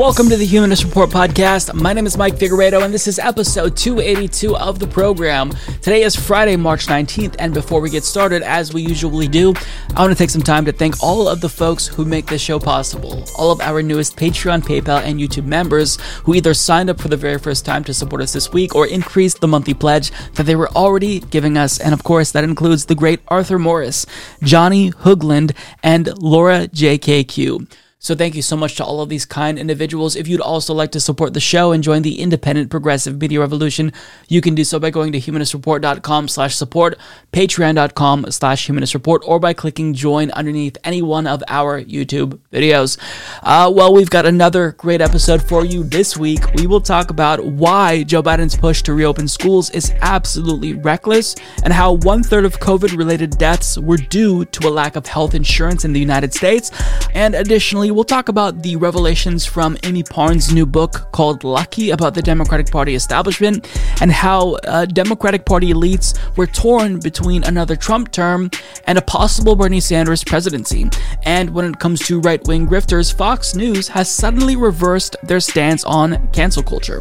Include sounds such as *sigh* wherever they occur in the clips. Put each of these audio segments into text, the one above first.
Welcome to the Humanist Report podcast. My name is Mike Figueredo, and this is episode 282 of the program. Today is Friday, March 19th, and before we get started, as we usually do, I want to take some time to thank all of the folks who make this show possible. All of our newest Patreon, PayPal, and YouTube members who either signed up for the very first time to support us this week or increased the monthly pledge that they were already giving us. And of course, that includes the great Arthur Morris, Johnny Hoogland, and Laura JKQ. So thank you so much to all of these kind individuals. If you'd also like to support the show and join the independent progressive media revolution, you can do so by going to humanistreport.com slash support, patreon.com slash humanistreport, or by clicking join underneath any one of our YouTube videos. Uh, well, we've got another great episode for you this week. We will talk about why Joe Biden's push to reopen schools is absolutely reckless and how one third of COVID related deaths were due to a lack of health insurance in the United States. And additionally, we'll talk about the revelations from Amie Parnes' new book called Lucky about the Democratic Party establishment and how uh, Democratic Party elites were torn between another Trump term and a possible Bernie Sanders presidency. And when it comes to right wing grifters, Fox News has suddenly reversed their stance on cancel culture.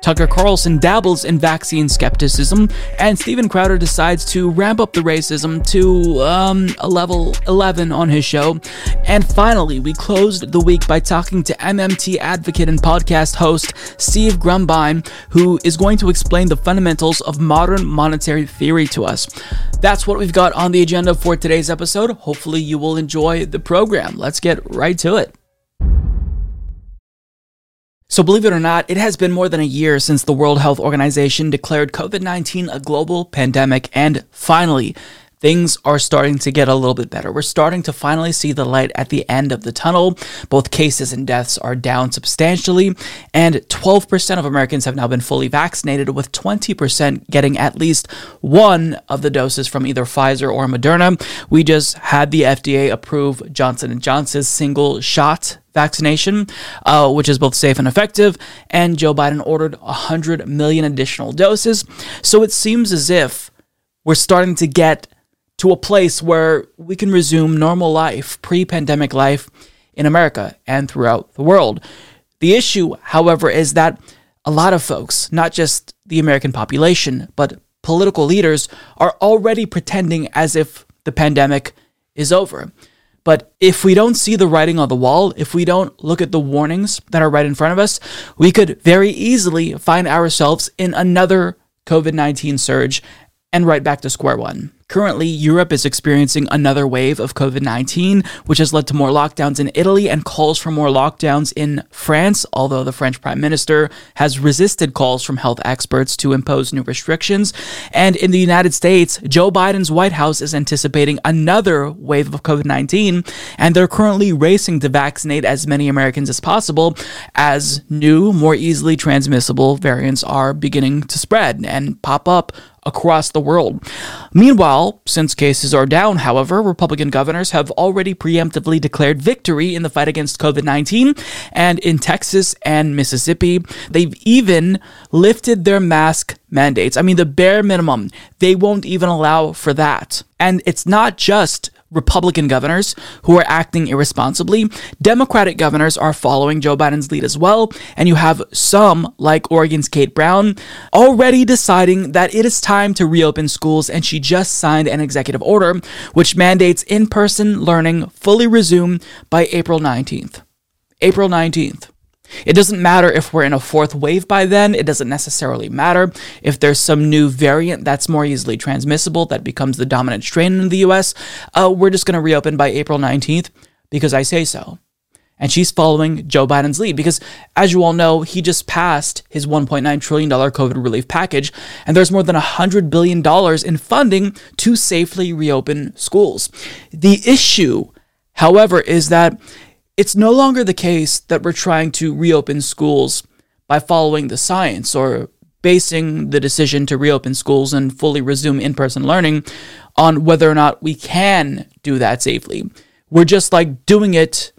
Tucker Carlson dabbles in vaccine skepticism, and Steven Crowder decides to ramp up the racism to um, a level 11 on his show. And finally, we close closed the week by talking to MMT advocate and podcast host Steve Grumbine, who is going to explain the fundamentals of modern monetary theory to us. That's what we've got on the agenda for today's episode. Hopefully, you will enjoy the program. Let's get right to it. So, believe it or not, it has been more than a year since the World Health Organization declared COVID 19 a global pandemic, and finally, things are starting to get a little bit better. We're starting to finally see the light at the end of the tunnel. Both cases and deaths are down substantially, and 12% of Americans have now been fully vaccinated, with 20% getting at least one of the doses from either Pfizer or Moderna. We just had the FDA approve Johnson & Johnson's single shot vaccination, uh, which is both safe and effective, and Joe Biden ordered 100 million additional doses. So it seems as if we're starting to get to a place where we can resume normal life, pre pandemic life in America and throughout the world. The issue, however, is that a lot of folks, not just the American population, but political leaders, are already pretending as if the pandemic is over. But if we don't see the writing on the wall, if we don't look at the warnings that are right in front of us, we could very easily find ourselves in another COVID 19 surge and right back to square one. Currently, Europe is experiencing another wave of COVID 19, which has led to more lockdowns in Italy and calls for more lockdowns in France, although the French Prime Minister has resisted calls from health experts to impose new restrictions. And in the United States, Joe Biden's White House is anticipating another wave of COVID 19, and they're currently racing to vaccinate as many Americans as possible as new, more easily transmissible variants are beginning to spread and pop up across the world. Meanwhile, since cases are down, however, Republican governors have already preemptively declared victory in the fight against COVID 19. And in Texas and Mississippi, they've even lifted their mask mandates. I mean, the bare minimum, they won't even allow for that. And it's not just Republican governors who are acting irresponsibly. Democratic governors are following Joe Biden's lead as well. And you have some, like Oregon's Kate Brown, already deciding that it is time to reopen schools. And she just signed an executive order which mandates in person learning fully resume by April 19th. April 19th. It doesn't matter if we're in a fourth wave by then. It doesn't necessarily matter if there's some new variant that's more easily transmissible that becomes the dominant strain in the US. Uh, we're just going to reopen by April 19th because I say so. And she's following Joe Biden's lead because, as you all know, he just passed his $1.9 trillion COVID relief package, and there's more than $100 billion in funding to safely reopen schools. The issue, however, is that it's no longer the case that we're trying to reopen schools by following the science or basing the decision to reopen schools and fully resume in person learning on whether or not we can do that safely. We're just like doing it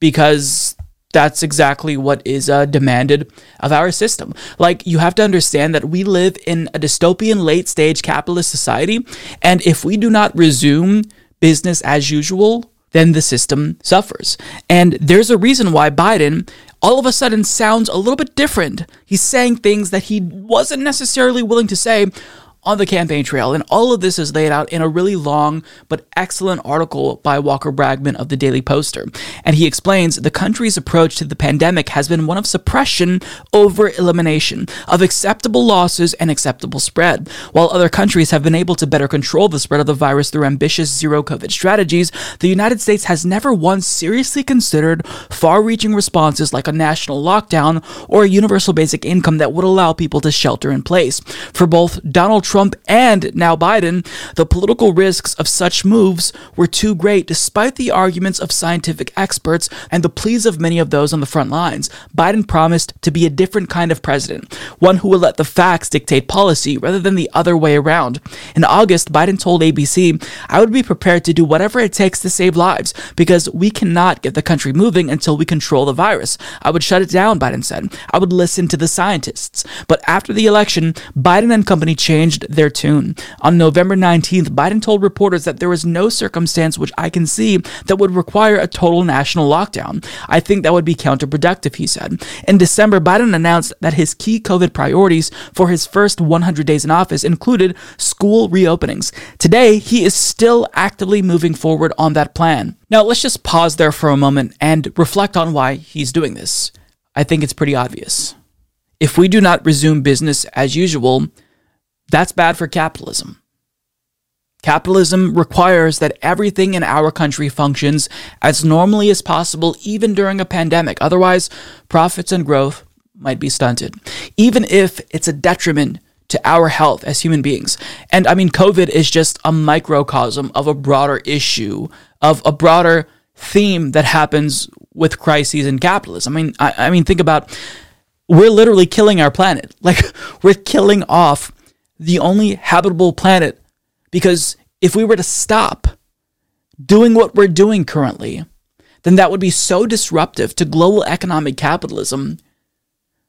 because that's exactly what is uh, demanded of our system. Like, you have to understand that we live in a dystopian late stage capitalist society, and if we do not resume business as usual, then the system suffers. And there's a reason why Biden all of a sudden sounds a little bit different. He's saying things that he wasn't necessarily willing to say on the campaign trail. And all of this is laid out in a really long but excellent article by Walker Bragman of the Daily Poster. And he explains the country's approach to the pandemic has been one of suppression over elimination, of acceptable losses and acceptable spread. While other countries have been able to better control the spread of the virus through ambitious zero COVID strategies, the United States has never once seriously considered far reaching responses like a national lockdown or a universal basic income that would allow people to shelter in place. For both Donald Trump Trump and now Biden, the political risks of such moves were too great despite the arguments of scientific experts and the pleas of many of those on the front lines. Biden promised to be a different kind of president, one who would let the facts dictate policy rather than the other way around. In August, Biden told ABC, I would be prepared to do whatever it takes to save lives because we cannot get the country moving until we control the virus. I would shut it down, Biden said. I would listen to the scientists. But after the election, Biden and company changed their tune. On November 19th, Biden told reporters that there was no circumstance which I can see that would require a total national lockdown. I think that would be counterproductive, he said. In December, Biden announced that his key COVID priorities for his first 100 days in office included school reopenings. Today, he is still actively moving forward on that plan. Now, let's just pause there for a moment and reflect on why he's doing this. I think it's pretty obvious. If we do not resume business as usual, that's bad for capitalism. Capitalism requires that everything in our country functions as normally as possible, even during a pandemic. Otherwise, profits and growth might be stunted, even if it's a detriment to our health as human beings. And I mean, COVID is just a microcosm of a broader issue, of a broader theme that happens with crises in capitalism. I mean, I, I mean, think about we're literally killing our planet. *laughs* Like we're killing off the only habitable planet because if we were to stop doing what we're doing currently, then that would be so disruptive to global economic capitalism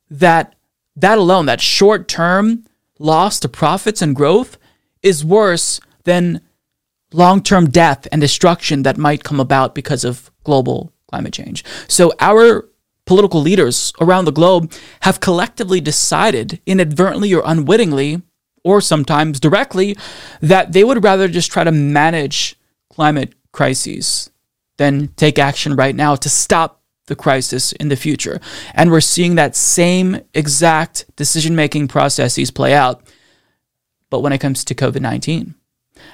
that that alone, that short term loss to profits and growth, is worse than long term death and destruction that might come about because of global climate change. So, our political leaders around the globe have collectively decided, inadvertently or unwittingly, or sometimes directly, that they would rather just try to manage climate crises than take action right now to stop the crisis in the future. And we're seeing that same exact decision making processes play out. But when it comes to COVID 19,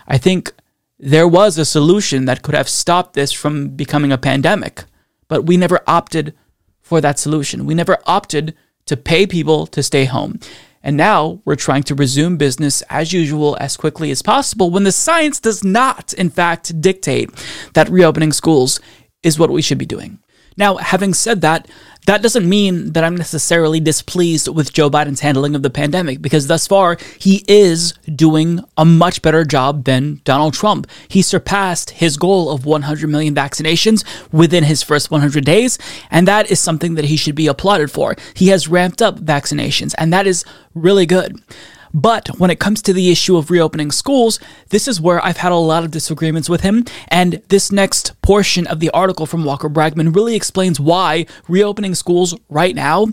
I think there was a solution that could have stopped this from becoming a pandemic, but we never opted for that solution. We never opted to pay people to stay home. And now we're trying to resume business as usual as quickly as possible when the science does not, in fact, dictate that reopening schools is what we should be doing. Now, having said that, that doesn't mean that I'm necessarily displeased with Joe Biden's handling of the pandemic because thus far he is doing a much better job than Donald Trump. He surpassed his goal of 100 million vaccinations within his first 100 days, and that is something that he should be applauded for. He has ramped up vaccinations, and that is really good. But when it comes to the issue of reopening schools, this is where I've had a lot of disagreements with him. And this next portion of the article from Walker Bragman really explains why reopening schools right now,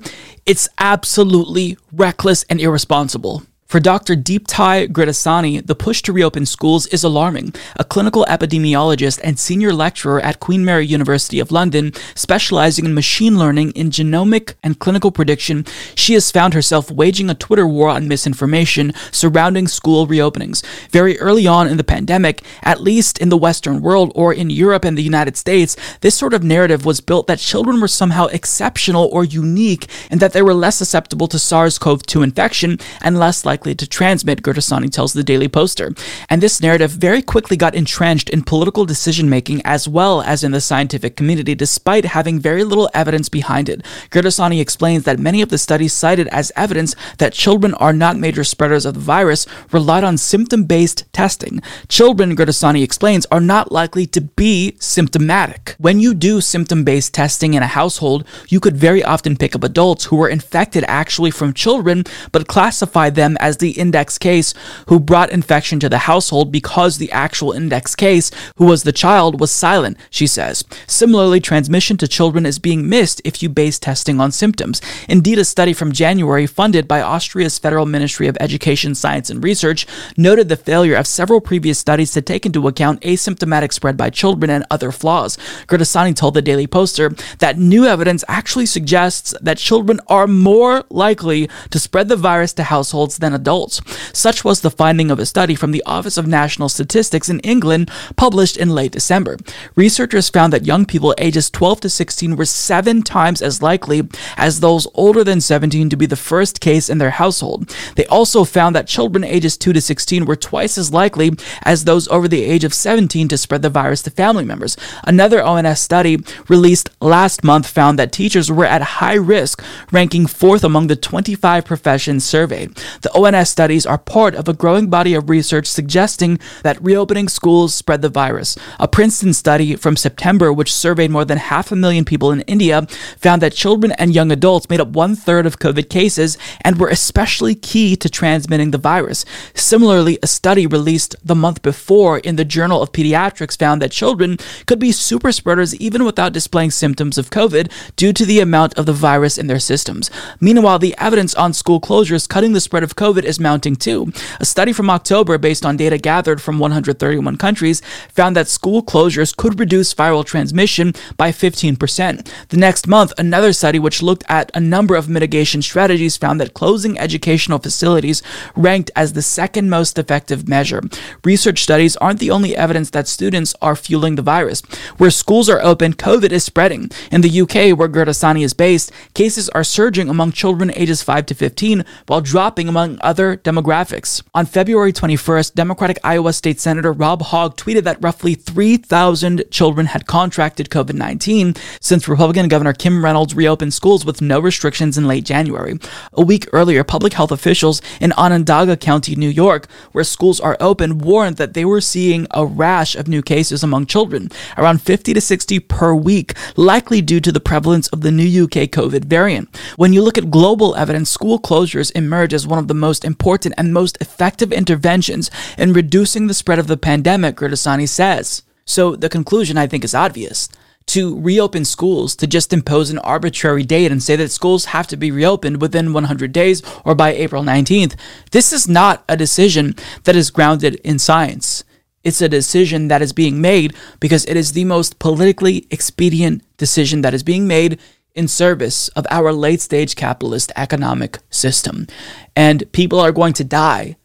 it's absolutely reckless and irresponsible. For Dr. Deepti Gurdasani, the push to reopen schools is alarming. A clinical epidemiologist and senior lecturer at Queen Mary University of London, specializing in machine learning in genomic and clinical prediction, she has found herself waging a Twitter war on misinformation surrounding school reopenings. Very early on in the pandemic, at least in the Western world or in Europe and the United States, this sort of narrative was built that children were somehow exceptional or unique and that they were less susceptible to SARS CoV 2 infection and less likely likely to transmit, Gurdasani tells the Daily Poster. And this narrative very quickly got entrenched in political decision making as well as in the scientific community, despite having very little evidence behind it. Gurdasani explains that many of the studies cited as evidence that children are not major spreaders of the virus relied on symptom based testing. Children, Gurdasani explains, are not likely to be symptomatic. When you do symptom based testing in a household, you could very often pick up adults who were infected actually from children, but classify them as the index case who brought infection to the household because the actual index case, who was the child, was silent, she says. Similarly, transmission to children is being missed if you base testing on symptoms. Indeed, a study from January funded by Austria's Federal Ministry of Education, Science and Research noted the failure of several previous studies to take into account asymptomatic spread by children and other flaws. Gurdasani told the Daily Poster that new evidence actually suggests that children are more likely to spread the virus to households than adults. Such was the finding of a study from the Office of National Statistics in England published in late December. Researchers found that young people ages 12 to 16 were seven times as likely as those older than 17 to be the first case in their household. They also found that children ages 2 to 16 were twice as likely as those over the age of 17 to spread the virus to family members. Another ONS study released last month found that teachers were at high risk, ranking fourth among the 25 professions surveyed. The ONS studies are part of a growing body of research suggesting that reopening schools spread the virus. A Princeton study from September, which surveyed more than half a million people in India, found that children and young adults made up one third of COVID cases and were especially key to transmitting the virus. Similarly, a study released the month before in the Journal of Pediatrics found that children could be super spreaders even without displaying symptoms of COVID due to the amount of the virus in their systems. Meanwhile, the evidence on school closures cutting the spread of COVID is mounting too. A study from October, based on data gathered from 131 countries, found that school closures could reduce viral transmission by 15%. The next month, another study which looked at a number of mitigation strategies found that closing educational facilities ranked as the second most effective measure. Research studies aren't the only evidence that students are fueling the virus. Where schools are open, COVID is spreading. In the UK, where Gurdasani is based, cases are surging among children ages 5 to 15 while dropping among other demographics. On February 21st, Democratic Iowa State Senator Rob Hogg tweeted that roughly 3,000 children had contracted COVID 19 since Republican Governor Kim Reynolds reopened schools with no restrictions in late January. A week earlier, public health officials in Onondaga County, New York, where schools are open, warned that they were seeing a rash of new cases among children, around 50 to 60 per week, likely due to the prevalence of the new UK COVID variant. When you look at global evidence, school closures emerge as one of the most important and most effective interventions in reducing the spread of the pandemic, Gurdasani says. So the conclusion, I think, is obvious to reopen schools, to just impose an arbitrary date and say that schools have to be reopened within 100 days or by April 19th, this is not a decision that is grounded in science. It's a decision that is being made because it is the most politically expedient decision that is being made in service of our late stage capitalist economic system. And people are going to die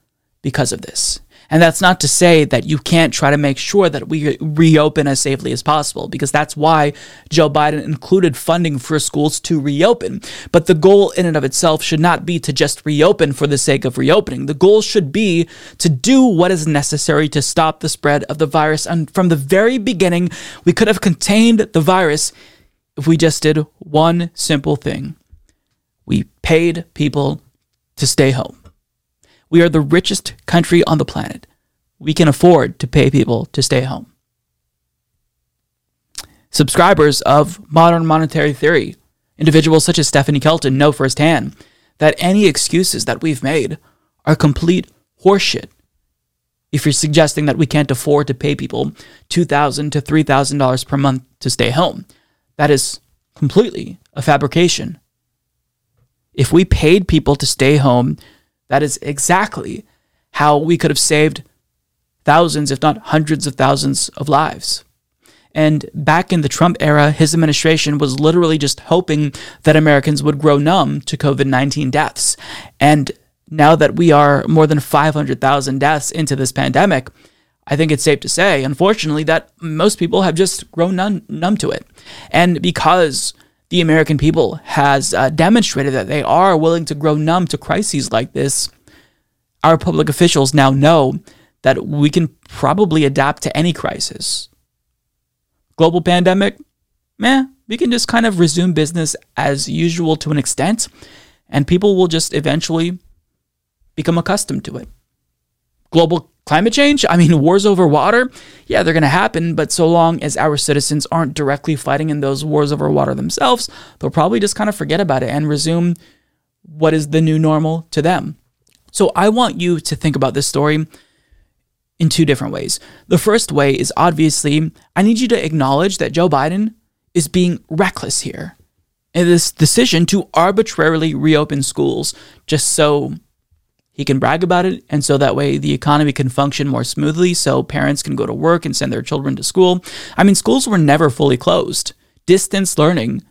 because of this. And that's not to say that you can't try to make sure that we reopen as safely as possible, because that's why Joe Biden included funding for schools to reopen. But the goal in and of itself should not be to just reopen for the sake of reopening. The goal should be to do what is necessary to stop the spread of the virus. And from the very beginning, we could have contained the virus if we just did one simple thing we paid people to stay home. We are the richest country on the planet. We can afford to pay people to stay home. Subscribers of modern monetary theory, individuals such as Stephanie Kelton, know firsthand that any excuses that we've made are complete horseshit. If you're suggesting that we can't afford to pay people 2,000 to $3,000 per month to stay home, that is completely a fabrication. If we paid people to stay home that is exactly how we could have saved thousands, if not hundreds of thousands of lives. And back in the Trump era, his administration was literally just hoping that Americans would grow numb to COVID 19 deaths. And now that we are more than 500,000 deaths into this pandemic, I think it's safe to say, unfortunately, that most people have just grown numb, numb to it. And because the American people has uh, demonstrated that they are willing to grow numb to crises like this, our public officials now know that we can probably adapt to any crisis. Global pandemic, meh, we can just kind of resume business as usual to an extent, and people will just eventually become accustomed to it. Global climate change, I mean, wars over water, yeah, they're going to happen, but so long as our citizens aren't directly fighting in those wars over water themselves, they'll probably just kind of forget about it and resume what is the new normal to them. So I want you to think about this story in two different ways. The first way is obviously, I need you to acknowledge that Joe Biden is being reckless here. In this decision to arbitrarily reopen schools just so he can brag about it, and so that way the economy can function more smoothly, so parents can go to work and send their children to school. I mean, schools were never fully closed. Distance learning,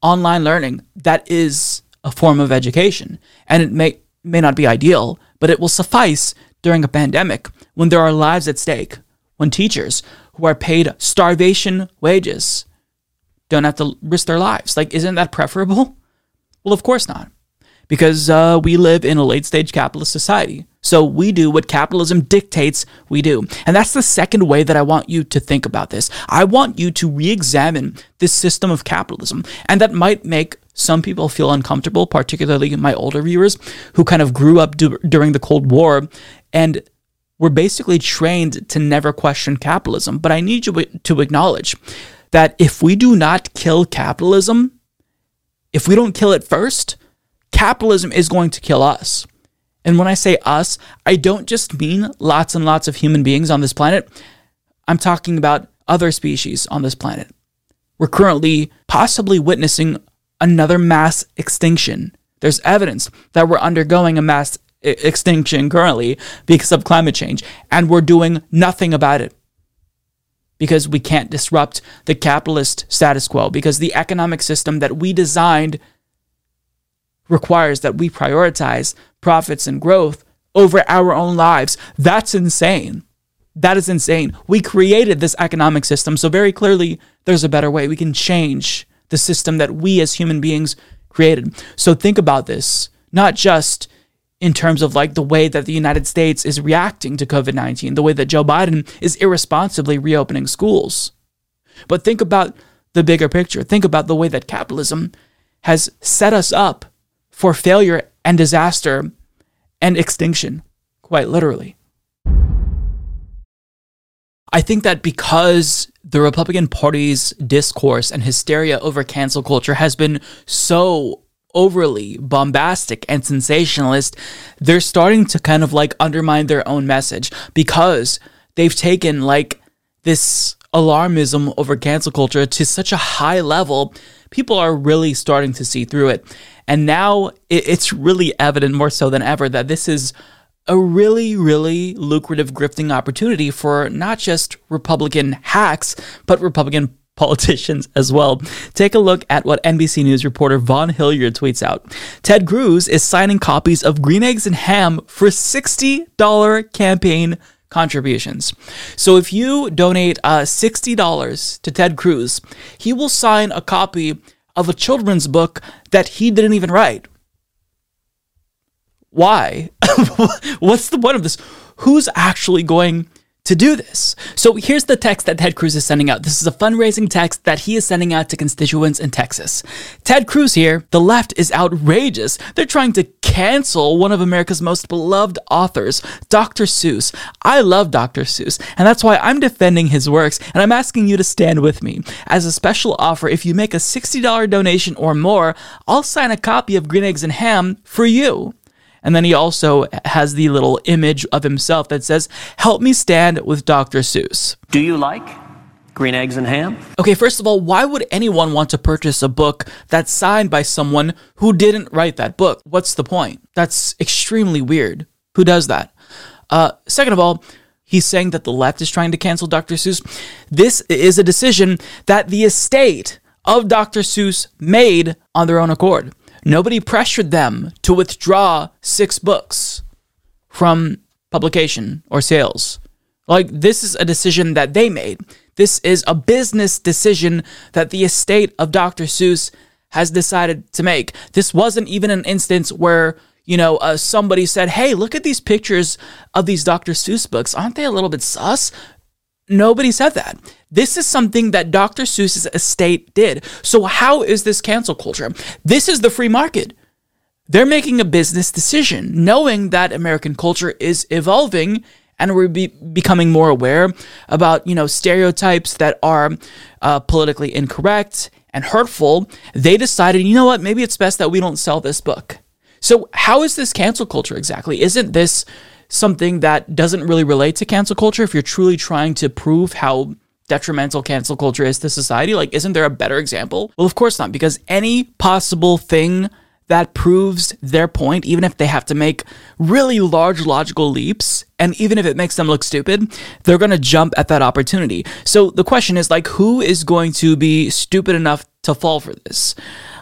online learning, that is a form of education, and it may may not be ideal, but it will suffice during a pandemic when there are lives at stake, when teachers who are paid starvation wages don't have to risk their lives. Like, isn't that preferable? Well, of course not because uh, we live in a late stage capitalist society. So we do what capitalism dictates we do. And that's the second way that I want you to think about this. I want you to re examine this system of capitalism. And that might make some people feel uncomfortable, particularly my older viewers who kind of grew up du- during the Cold War and were basically trained to never question capitalism. But I need you to acknowledge that if we do not kill capitalism, if we don't kill it first, capitalism is going to kill us. And when I say us, I don't just mean lots and lots of human beings on this planet. I'm talking about other species on this planet. We're currently possibly witnessing another mass extinction. There's evidence that we're undergoing a mass extinction currently because of climate change, and we're doing nothing about it because we can't disrupt the capitalist status quo, because the economic system that we designed requires that we prioritize profits and growth over our own lives. That's insane. That is insane. We created this economic system, so very clearly there's a better way. We can change the system that we as human beings created. So think about this, not just in terms of like the way that the United States is reacting to COVID 19, the way that Joe Biden is irresponsibly reopening schools, but think about the bigger picture. Think about the way that capitalism has set us up for failure and disaster and extinction, quite literally. I think that because the Republican Party's discourse and hysteria over cancel culture has been so overly bombastic and sensationalist, they're starting to kind of like undermine their own message because they've taken like this alarmism over cancel culture to such a high level. People are really starting to see through it. And now it's really evident more so than ever that this is a really, really lucrative grifting opportunity for not just Republican hacks, but Republican *laughs* politicians as well. Take a look at what NBC News reporter Vaughn Hilliard tweets out. Ted Cruz is signing copies of Green Eggs and Ham for $60 campaign contributions. So if you donate uh, $60 to Ted Cruz, he will sign a copy of a children's book that he didn't even write. Why? *laughs* What's the point of this? Who's actually going to do this. So here's the text that Ted Cruz is sending out. This is a fundraising text that he is sending out to constituents in Texas. Ted Cruz here, the left is outrageous. They're trying to cancel one of America's most beloved authors, Dr. Seuss. I love Dr. Seuss, and that's why I'm defending his works, and I'm asking you to stand with me. As a special offer, if you make a $60 donation or more, I'll sign a copy of Green Eggs and Ham for you. And then he also has the little image of himself that says, Help me stand with Dr. Seuss. Do you like green eggs and ham? Okay, first of all, why would anyone want to purchase a book that's signed by someone who didn't write that book? What's the point? That's extremely weird. Who does that? Uh, second of all, he's saying that the left is trying to cancel Dr. Seuss. This is a decision that the estate of Dr. Seuss made on their own accord. Nobody pressured them to withdraw six books from publication or sales. Like, this is a decision that they made. This is a business decision that the estate of Dr. Seuss has decided to make. This wasn't even an instance where, you know, uh, somebody said, hey, look at these pictures of these Dr. Seuss books. Aren't they a little bit sus? Nobody said that. This is something that Dr. Seuss's estate did. So, how is this cancel culture? This is the free market. They're making a business decision, knowing that American culture is evolving and we're be- becoming more aware about you know stereotypes that are uh, politically incorrect and hurtful. They decided, you know what, maybe it's best that we don't sell this book. So, how is this cancel culture exactly? Isn't this something that doesn't really relate to cancel culture if you're truly trying to prove how detrimental cancel culture is to society? Like, isn't there a better example? Well, of course not, because any possible thing that proves their point, even if they have to make really large logical leaps, and even if it makes them look stupid, they're to jump at that opportunity. So the question is like, who is going to be stupid enough to fall for this?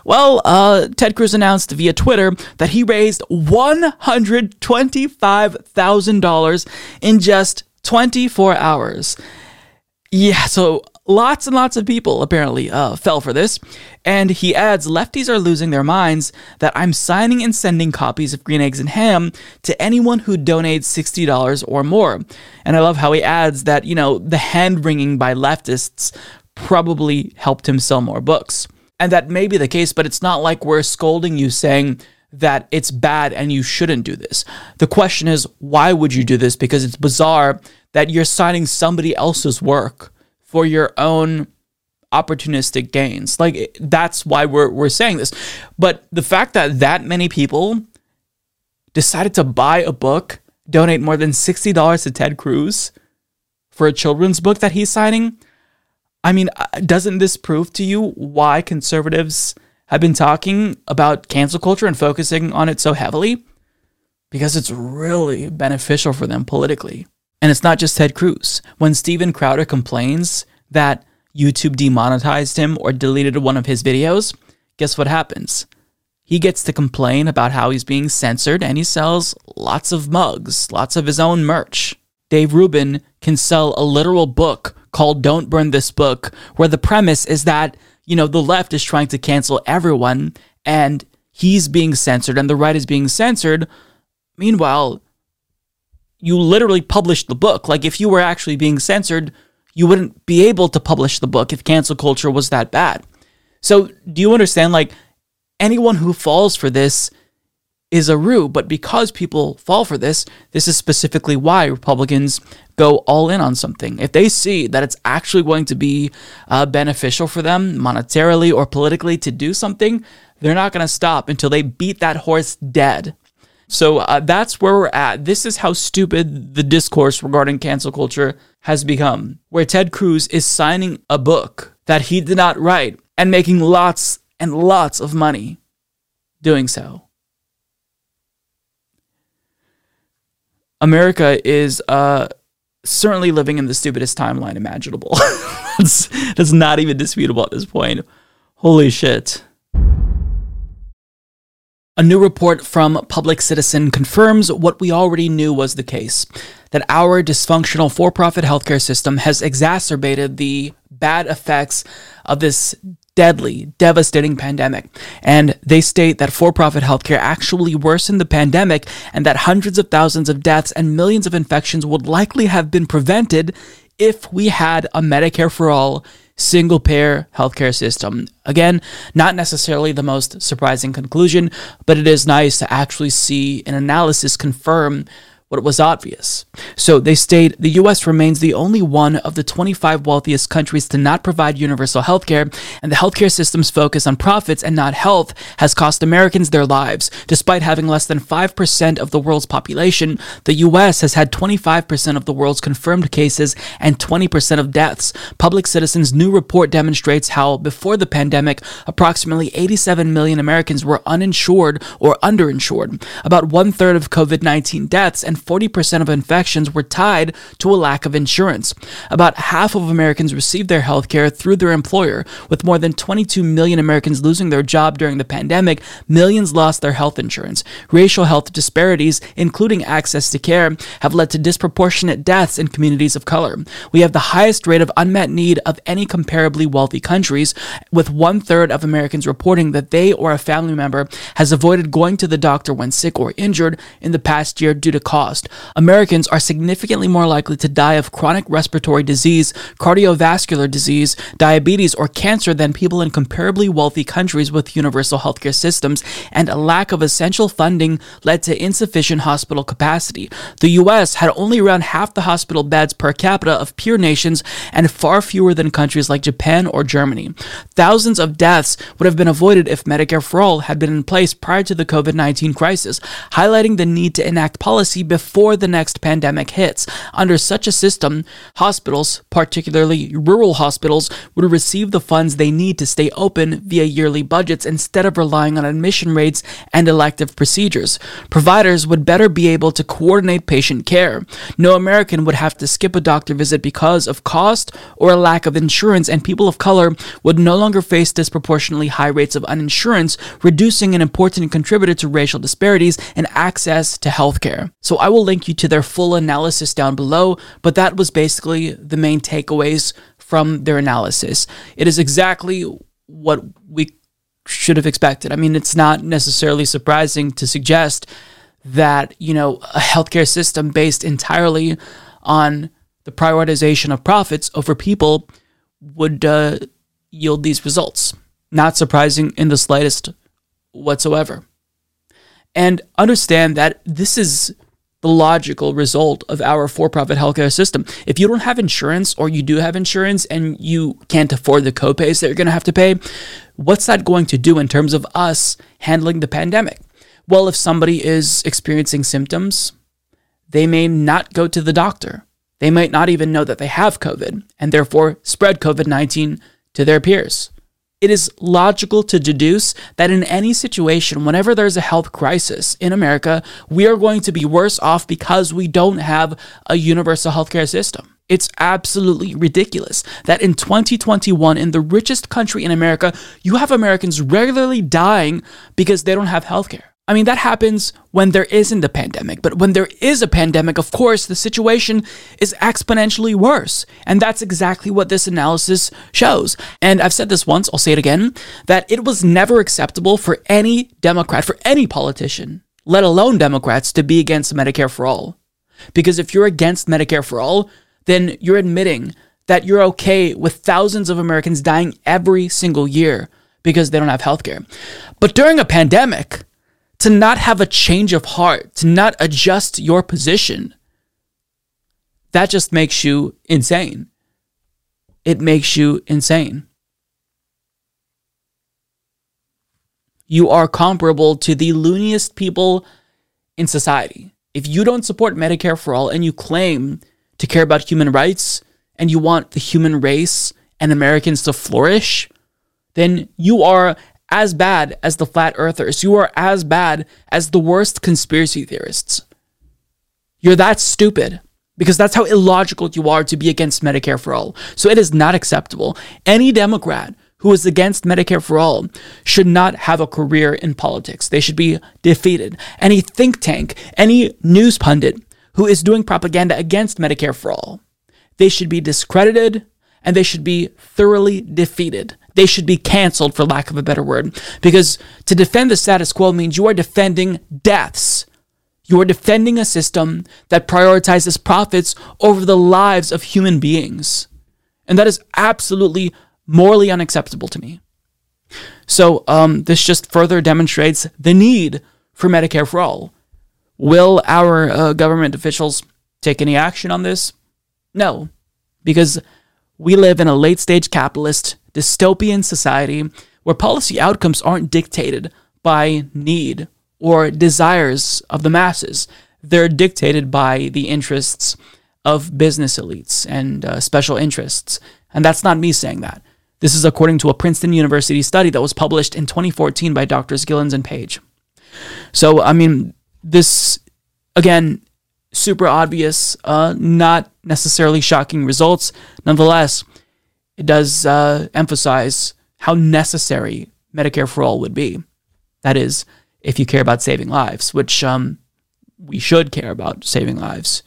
Well, uh, Ted Cruz announced via Twitter that he raised $125,000 in just 24 hours. Yeah, so lots and lots of people apparently uh, fell for this. And he adds, lefties are losing their minds that I'm signing and sending copies of Green Eggs and Ham to anyone who donates $60 or more. And I love how he adds that, you know, the hand wringing by leftists probably helped him sell more books. And that may be the case, but it's not like we're scolding you saying that it's bad and you shouldn't do this. The question is, why would you do this? Because it's bizarre that you're signing somebody else's work for your own opportunistic gains. Like that's why we're we're saying this. But the fact that that many people decided to buy a book, donate more than $60 to Ted Cruz for a children's book that he's signing, I mean, uh, doesn't this prove to you why conservatives have been talking about cancel culture and focusing on it so heavily? Because it's really beneficial for them politically. And it's not just Ted Cruz. When Steven Crowder complains that YouTube demonetized him or deleted one of his videos, guess what happens? He gets to complain about how he's being censored and he sells lots of mugs, lots of his own merch. Dave Rubin can sell a literal book called Don't Burn This Book, where the premise is that, you know, the left is trying to cancel everyone and he's being censored and the right is being censored. Meanwhile, you literally published the book. Like if you were actually being censored, you wouldn't be able to publish the book if cancel culture was that bad. So, do you understand? Like anyone who falls for this is a rue, but because people fall for this, this is specifically why Republicans go all in on something. If they see that it's actually going to be uh, beneficial for them monetarily or politically to do something, they're not going to stop until they beat that horse dead. So uh, that's where we're at. This is how stupid the discourse regarding cancel culture has become, where Ted Cruz is signing a book that he did not write and making lots and lots of money doing so. America is uh, certainly living in the stupidest timeline imaginable. *laughs* that's, that's not even disputable at this point. Holy shit. A new report from Public Citizen confirms what we already knew was the case that our dysfunctional for profit healthcare system has exacerbated the bad effects of this deadly, devastating pandemic. And they state that for profit healthcare actually worsened the pandemic and that hundreds of thousands of deaths and millions of infections would likely have been prevented if we had a Medicare for all single payer healthcare system. Again, not necessarily the most surprising conclusion, but it is nice to actually see an analysis confirm what it was obvious. So they state the US remains the only one of the 25 wealthiest countries to not provide universal healthcare, and the healthcare system's focus on profits and not health has cost Americans their lives. Despite having less than 5% of the world's population, the US has had 25% of the world's confirmed cases and 20% of deaths. Public Citizen's new report demonstrates how, before the pandemic, approximately 87 million Americans were uninsured or underinsured. About one third of COVID 19 deaths and 40% of infections were tied to a lack of insurance. About half of Americans received their health care through their employer. With more than 22 million Americans losing their job during the pandemic, millions lost their health insurance. Racial health disparities, including access to care, have led to disproportionate deaths in communities of color. We have the highest rate of unmet need of any comparably wealthy countries, with one third of Americans reporting that they or a family member has avoided going to the doctor when sick or injured in the past year due to cost. Americans are significantly more likely to die of chronic respiratory disease, cardiovascular disease, diabetes, or cancer than people in comparably wealthy countries with universal healthcare systems, and a lack of essential funding led to insufficient hospital capacity. The US had only around half the hospital beds per capita of peer nations and far fewer than countries like Japan or Germany. Thousands of deaths would have been avoided if Medicare for All had been in place prior to the COVID 19 crisis, highlighting the need to enact policy before the next pandemic hits. Under such a system, hospitals, particularly rural hospitals, would receive the funds they need to stay open via yearly budgets instead of relying on admission rates and elective procedures. Providers would better be able to coordinate patient care. No American would have to skip a doctor visit because of cost or a lack of insurance, and people of color would no longer face disproportionately high rates of uninsurance, reducing an important contributor to racial disparities in access to healthcare. So will link you to their full analysis down below, but that was basically the main takeaways from their analysis. It is exactly what we should have expected. I mean, it's not necessarily surprising to suggest that, you know, a healthcare system based entirely on the prioritization of profits over people would uh, yield these results. Not surprising in the slightest whatsoever. And understand that this is the logical result of our for profit healthcare system. If you don't have insurance or you do have insurance and you can't afford the copays that you're going to have to pay, what's that going to do in terms of us handling the pandemic? Well, if somebody is experiencing symptoms, they may not go to the doctor. They might not even know that they have COVID and therefore spread COVID 19 to their peers. It is logical to deduce that in any situation, whenever there's a health crisis in America, we are going to be worse off because we don't have a universal healthcare system. It's absolutely ridiculous that in 2021, in the richest country in America, you have Americans regularly dying because they don't have healthcare. I mean, that happens when there isn't a pandemic. But when there is a pandemic, of course, the situation is exponentially worse. And that's exactly what this analysis shows. And I've said this once, I'll say it again, that it was never acceptable for any Democrat, for any politician, let alone Democrats, to be against Medicare for all. Because if you're against Medicare for all, then you're admitting that you're okay with thousands of Americans dying every single year because they don't have healthcare. But during a pandemic, to not have a change of heart, to not adjust your position, that just makes you insane. It makes you insane. You are comparable to the looniest people in society. If you don't support Medicare for all and you claim to care about human rights and you want the human race and Americans to flourish, then you are as bad as the flat earthers. You are as bad as the worst conspiracy theorists. You're that stupid because that's how illogical you are to be against Medicare for all. So it is not acceptable. Any Democrat who is against Medicare for all should not have a career in politics. They should be defeated. Any think tank, any news pundit who is doing propaganda against Medicare for all, they should be discredited and they should be thoroughly defeated. They should be canceled, for lack of a better word, because to defend the status quo means you are defending deaths. You are defending a system that prioritizes profits over the lives of human beings. And that is absolutely morally unacceptable to me. So, um, this just further demonstrates the need for Medicare for all. Will our uh, government officials take any action on this? No, because we live in a late stage capitalist dystopian society where policy outcomes aren't dictated by need or desires of the masses. They're dictated by the interests of business elites and uh, special interests. And that's not me saying that. This is according to a Princeton University study that was published in 2014 by Drs. Gilens and Page. So, I mean, this, again, super obvious, uh, not necessarily shocking results. Nonetheless, it does uh, emphasize how necessary Medicare for all would be. That is, if you care about saving lives, which um, we should care about saving lives.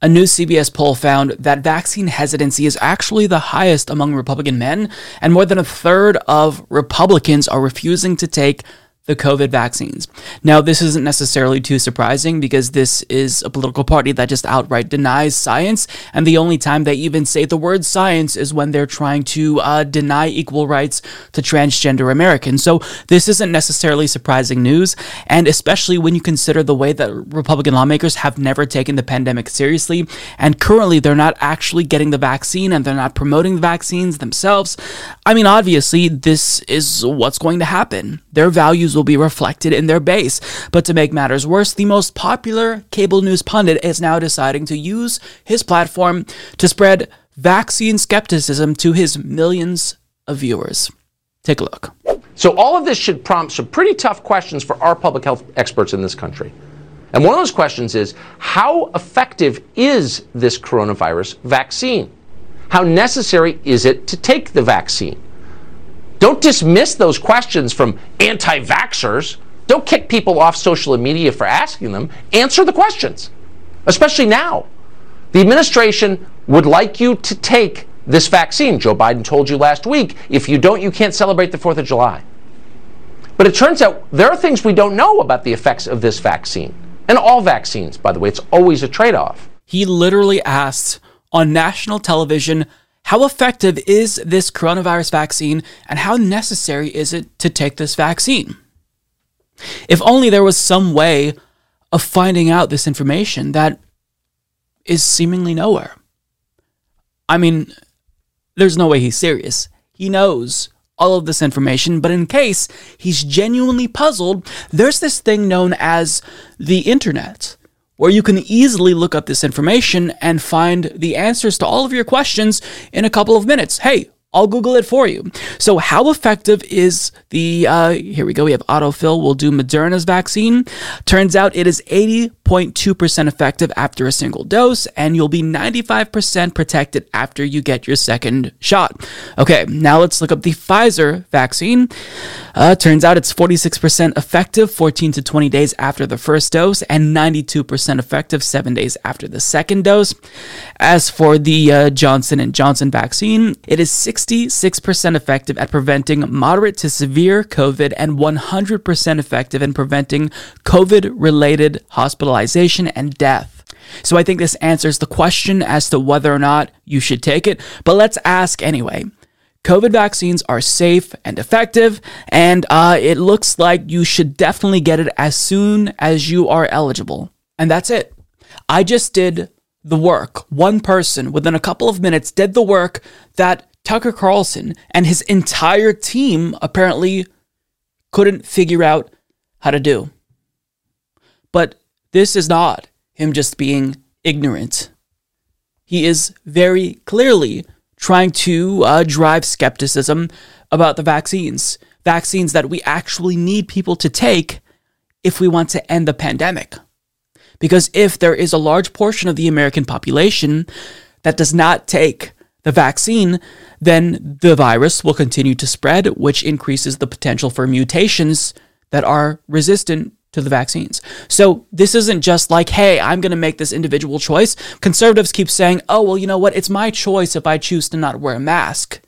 A new CBS poll found that vaccine hesitancy is actually the highest among Republican men, and more than a third of Republicans are refusing to take the COVID vaccines. Now, this isn't necessarily too surprising because this is a political party that just outright denies science, and the only time they even say the word science is when they're trying to uh, deny equal rights to transgender Americans. So, this isn't necessarily surprising news, and especially when you consider the way that Republican lawmakers have never taken the pandemic seriously, and currently they're not actually getting the vaccine and they're not promoting the vaccines themselves. I mean, obviously, this is what's going to happen. Their values will be reflected in their base. But to make matters worse, the most popular cable news pundit is now deciding to use his platform to spread vaccine skepticism to his millions of viewers. Take a look. So, all of this should prompt some pretty tough questions for our public health experts in this country. And one of those questions is how effective is this coronavirus vaccine? How necessary is it to take the vaccine? Don't dismiss those questions from anti vaxxers. Don't kick people off social media for asking them. Answer the questions, especially now. The administration would like you to take this vaccine. Joe Biden told you last week if you don't, you can't celebrate the 4th of July. But it turns out there are things we don't know about the effects of this vaccine. And all vaccines, by the way, it's always a trade off. He literally asked on national television how effective is this coronavirus vaccine and how necessary is it to take this vaccine? If only there was some way of finding out this information that is seemingly nowhere. I mean, there's no way he's serious. He knows all of this information, but in case he's genuinely puzzled, there's this thing known as the internet where you can easily look up this information and find the answers to all of your questions in a couple of minutes. Hey, I'll Google it for you. So, how effective is the? Uh, here we go. We have autofill. We'll do Moderna's vaccine. Turns out it is 80.2% effective after a single dose, and you'll be 95% protected after you get your second shot. Okay, now let's look up the Pfizer vaccine. Uh, turns out it's 46% effective 14 to 20 days after the first dose, and 92% effective seven days after the second dose. As for the uh, Johnson Johnson vaccine, it is 66% effective at preventing moderate to severe COVID and 100% effective in preventing COVID related hospitalization and death. So I think this answers the question as to whether or not you should take it, but let's ask anyway. COVID vaccines are safe and effective, and uh, it looks like you should definitely get it as soon as you are eligible. And that's it. I just did the work. One person within a couple of minutes did the work that Tucker Carlson and his entire team apparently couldn't figure out how to do. But this is not him just being ignorant. He is very clearly trying to uh, drive skepticism about the vaccines, vaccines that we actually need people to take if we want to end the pandemic. Because if there is a large portion of the American population that does not take the vaccine, then the virus will continue to spread, which increases the potential for mutations that are resistant to the vaccines. So this isn't just like, hey, I'm going to make this individual choice. Conservatives keep saying, oh, well, you know what? It's my choice if I choose to not wear a mask.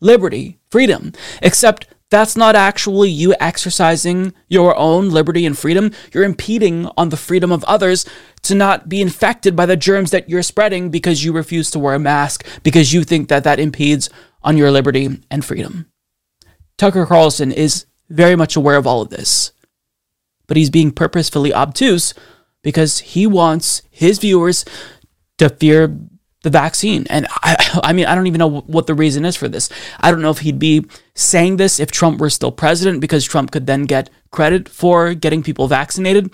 Liberty, freedom. Except that's not actually you exercising your own liberty and freedom. You're impeding on the freedom of others to not be infected by the germs that you're spreading because you refuse to wear a mask, because you think that that impedes on your liberty and freedom. Tucker Carlson is very much aware of all of this, but he's being purposefully obtuse because he wants his viewers to fear the vaccine. And I, *laughs* I mean, I don't even know what the reason is for this. I don't know if he'd be saying this if Trump were still president because Trump could then get credit for getting people vaccinated.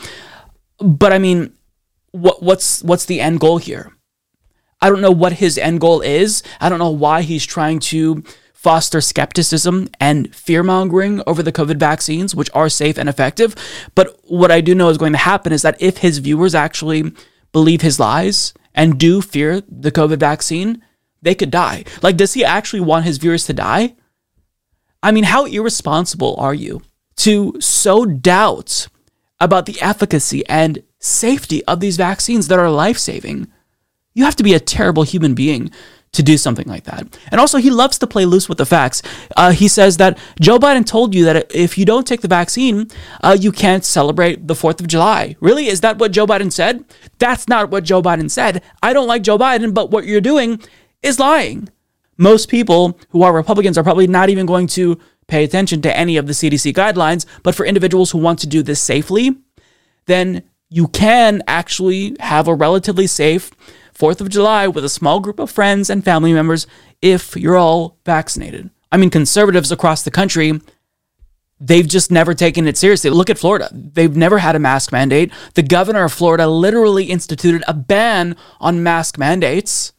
But I mean, what what's what's the end goal here? I don't know what his end goal is. I don't know why he's trying to foster skepticism and fear mongering over the COVID vaccines, which are safe and effective. But what I do know is going to happen is that if his viewers actually believe his lies and do fear the COVID vaccine, they could die. Like, does he actually want his viewers to die? I mean, how irresponsible are you to sow doubt about the efficacy and safety of these vaccines that are life saving? You have to be a terrible human being to do something like that. And also, he loves to play loose with the facts. Uh, he says that Joe Biden told you that if you don't take the vaccine, uh, you can't celebrate the 4th of July. Really? Is that what Joe Biden said? That's not what Joe Biden said. I don't like Joe Biden, but what you're doing is lying. Most people who are Republicans are probably not even going to pay attention to any of the CDC guidelines, but for individuals who want to do this safely, then you can actually have a relatively safe 4th of July with a small group of friends and family members if you're all vaccinated. I mean, conservatives across the country, they've just never taken it seriously. Look at Florida. They've never had a mask mandate. The governor of Florida literally instituted a ban on mask mandates.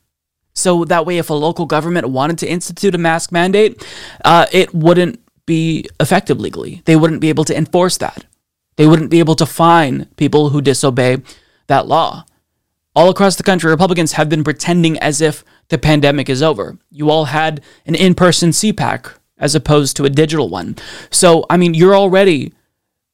So that way, if a local government wanted to institute a mask mandate, uh, it wouldn't be effective legally. They wouldn't be able to enforce that. They wouldn't be able to fine people who disobey that law. All across the country, Republicans have been pretending as if the pandemic is over. You all had an in person CPAC as opposed to a digital one. So, I mean, you're already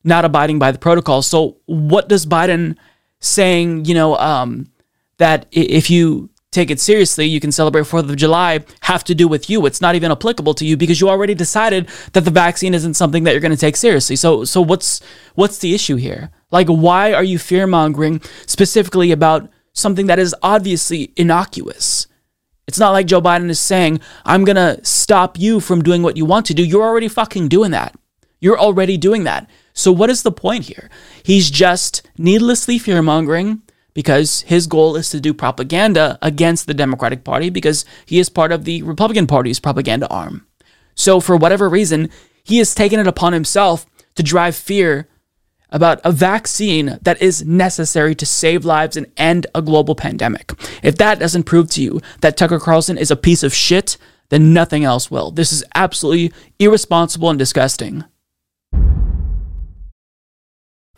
not abiding by the protocol. So, what does Biden saying, you know, um, that if you take it seriously, you can celebrate 4th of July, have to do with you. It's not even applicable to you because you already decided that the vaccine isn't something that you're going to take seriously. So so what's what's the issue here? Like why are you fear-mongering specifically about something that is obviously innocuous? It's not like Joe Biden is saying, "I'm going to stop you from doing what you want to do." You're already fucking doing that. You're already doing that. So what is the point here? He's just needlessly fear-mongering because his goal is to do propaganda against the Democratic Party because he is part of the Republican Party's propaganda arm. So, for whatever reason, he has taken it upon himself to drive fear about a vaccine that is necessary to save lives and end a global pandemic. If that doesn't prove to you that Tucker Carlson is a piece of shit, then nothing else will. This is absolutely irresponsible and disgusting.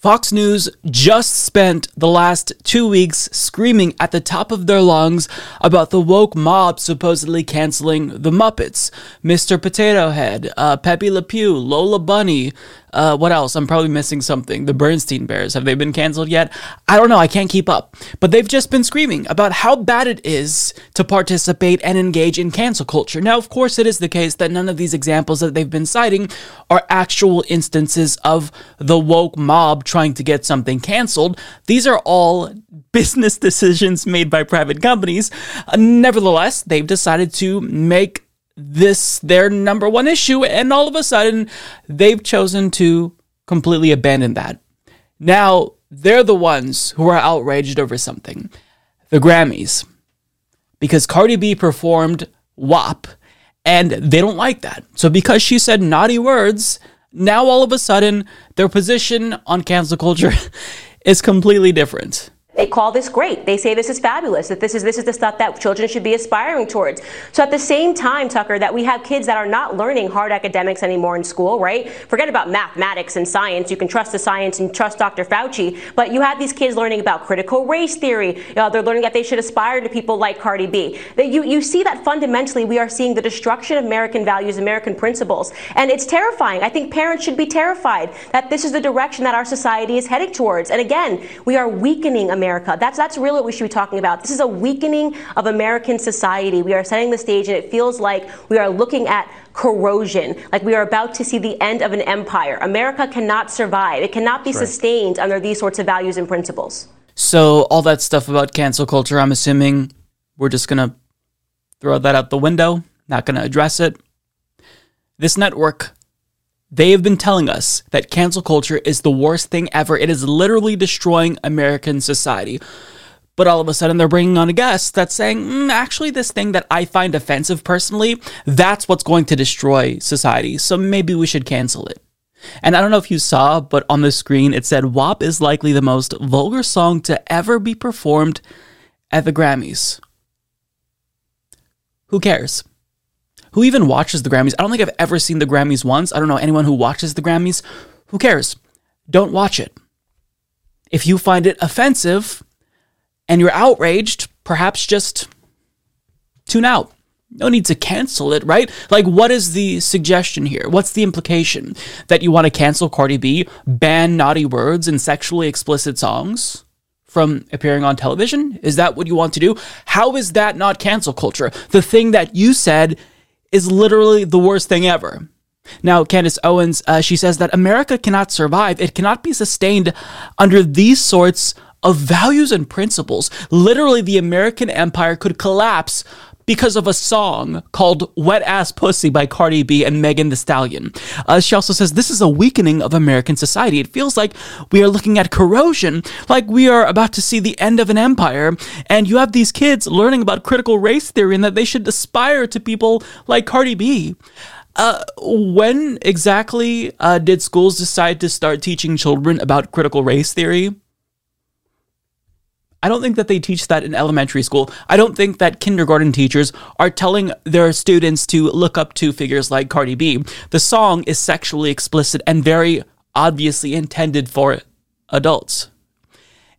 Fox News just spent the last two weeks screaming at the top of their lungs about the woke mob supposedly canceling the Muppets, Mr. Potato Head, uh, Pepe Le Pew, Lola Bunny, uh, what else? I'm probably missing something. The Bernstein Bears. Have they been canceled yet? I don't know. I can't keep up. But they've just been screaming about how bad it is to participate and engage in cancel culture. Now, of course, it is the case that none of these examples that they've been citing are actual instances of the woke mob trying to get something canceled. These are all business *laughs* decisions made by private companies. Uh, nevertheless, they've decided to make this their number one issue, and all of a sudden they've chosen to completely abandon that. Now they're the ones who are outraged over something. The Grammys. Because Cardi B performed WAP and they don't like that. So because she said naughty words, now all of a sudden their position on cancel culture *laughs* is completely different. They call this great. They say this is fabulous, that this is this is the stuff that children should be aspiring towards. So at the same time, Tucker, that we have kids that are not learning hard academics anymore in school, right? Forget about mathematics and science. You can trust the science and trust Dr. Fauci, but you have these kids learning about critical race theory. They're learning that they should aspire to people like Cardi B. That you you see that fundamentally we are seeing the destruction of American values, American principles, and it's terrifying. I think parents should be terrified that this is the direction that our society is heading towards. And again, we are weakening America. That's that's really what we should be talking about. This is a weakening of American society. We are setting the stage, and it feels like we are looking at corrosion, like we are about to see the end of an empire. America cannot survive. It cannot be right. sustained under these sorts of values and principles. So all that stuff about cancel culture, I'm assuming we're just gonna throw that out the window, not gonna address it. This network they have been telling us that cancel culture is the worst thing ever. It is literally destroying American society. But all of a sudden, they're bringing on a guest that's saying, mm, actually, this thing that I find offensive personally, that's what's going to destroy society. So maybe we should cancel it. And I don't know if you saw, but on the screen it said WAP is likely the most vulgar song to ever be performed at the Grammys. Who cares? Who even watches the Grammys? I don't think I've ever seen the Grammys once. I don't know anyone who watches the Grammys. Who cares? Don't watch it. If you find it offensive and you're outraged, perhaps just tune out. No need to cancel it, right? Like, what is the suggestion here? What's the implication? That you want to cancel Cardi B, ban naughty words and sexually explicit songs from appearing on television? Is that what you want to do? How is that not cancel culture? The thing that you said is literally the worst thing ever. Now, Candace Owens, uh, she says that America cannot survive. It cannot be sustained under these sorts of values and principles. Literally, the American empire could collapse because of a song called Wet Ass Pussy by Cardi B and Megan Thee Stallion. Uh, she also says this is a weakening of American society. It feels like we are looking at corrosion, like we are about to see the end of an empire. And you have these kids learning about critical race theory and that they should aspire to people like Cardi B. Uh, when exactly uh, did schools decide to start teaching children about critical race theory? I don't think that they teach that in elementary school. I don't think that kindergarten teachers are telling their students to look up to figures like Cardi B. The song is sexually explicit and very obviously intended for adults.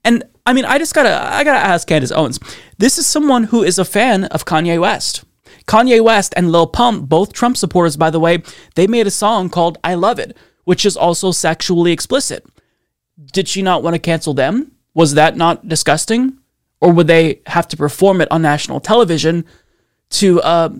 And I mean, I just gotta, I gotta ask Candace Owens. This is someone who is a fan of Kanye West. Kanye West and Lil Pump, both Trump supporters, by the way, they made a song called I Love It, which is also sexually explicit. Did she not want to cancel them? Was that not disgusting? Or would they have to perform it on national television to uh,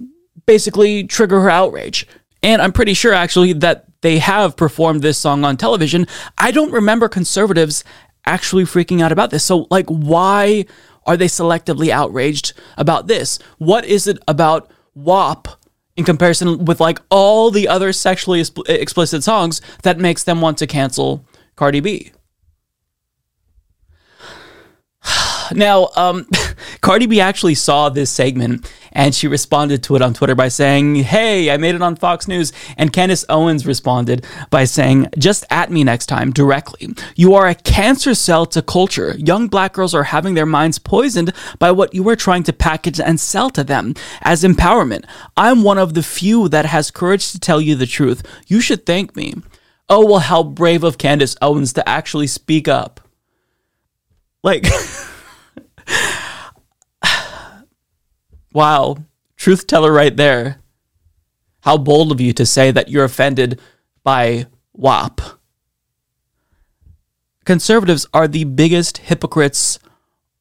basically trigger her outrage? And I'm pretty sure actually that they have performed this song on television. I don't remember conservatives actually freaking out about this. So, like, why are they selectively outraged about this? What is it about WAP in comparison with like all the other sexually explicit songs that makes them want to cancel Cardi B? Now, um, *laughs* Cardi B actually saw this segment and she responded to it on Twitter by saying, Hey, I made it on Fox News. And Candace Owens responded by saying, Just at me next time directly. You are a cancer cell to culture. Young black girls are having their minds poisoned by what you are trying to package and sell to them as empowerment. I'm one of the few that has courage to tell you the truth. You should thank me. Oh, well, how brave of Candace Owens to actually speak up. Like, *laughs* wow, truth teller right there. How bold of you to say that you're offended by WAP. Conservatives are the biggest hypocrites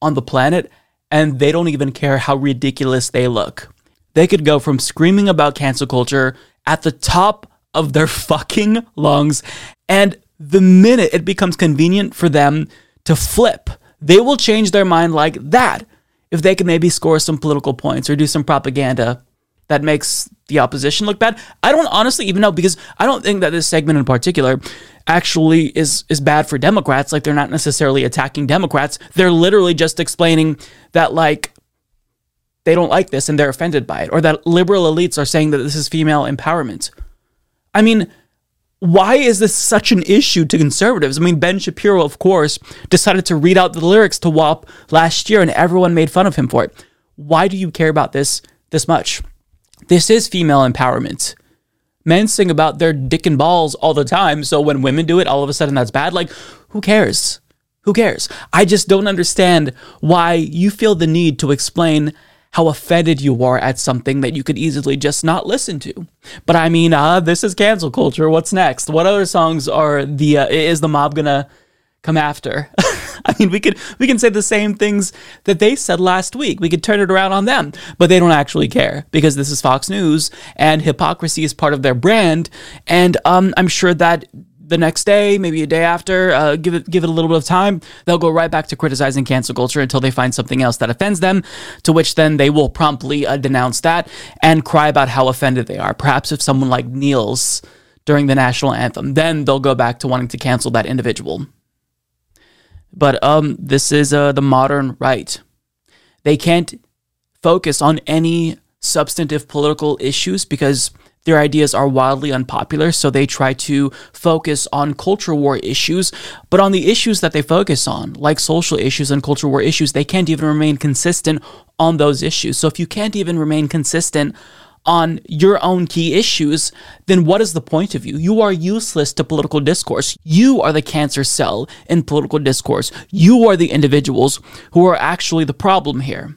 on the planet, and they don't even care how ridiculous they look. They could go from screaming about cancel culture at the top of their *laughs* fucking lungs, and the minute it becomes convenient for them to flip they will change their mind like that if they can maybe score some political points or do some propaganda that makes the opposition look bad. I don't honestly even know because I don't think that this segment in particular actually is is bad for Democrats. Like they're not necessarily attacking Democrats. They're literally just explaining that like they don't like this and they're offended by it or that liberal elites are saying that this is female empowerment. I mean, why is this such an issue to conservatives? I mean, Ben Shapiro, of course, decided to read out the lyrics to WAP last year and everyone made fun of him for it. Why do you care about this this much? This is female empowerment. Men sing about their dick and balls all the time, so when women do it, all of a sudden that's bad. Like, who cares? Who cares? I just don't understand why you feel the need to explain how offended you are at something that you could easily just not listen to. But I mean, uh, this is cancel culture. What's next? What other songs are the uh, is the mob gonna come after? *laughs* I mean, we could we can say the same things that they said last week. We could turn it around on them, but they don't actually care because this is Fox News and hypocrisy is part of their brand. And um, I'm sure that the next day, maybe a day after, uh, give it give it a little bit of time, they'll go right back to criticizing cancel culture until they find something else that offends them. To which then they will promptly uh, denounce that and cry about how offended they are. Perhaps if someone like kneels during the national anthem, then they'll go back to wanting to cancel that individual. But um, this is uh, the modern right. They can't focus on any substantive political issues because their ideas are wildly unpopular, so they try to focus on culture war issues. But on the issues that they focus on, like social issues and culture war issues, they can't even remain consistent on those issues. So if you can't even remain consistent on your own key issues, then what is the point of you? You are useless to political discourse. You are the cancer cell in political discourse. You are the individuals who are actually the problem here.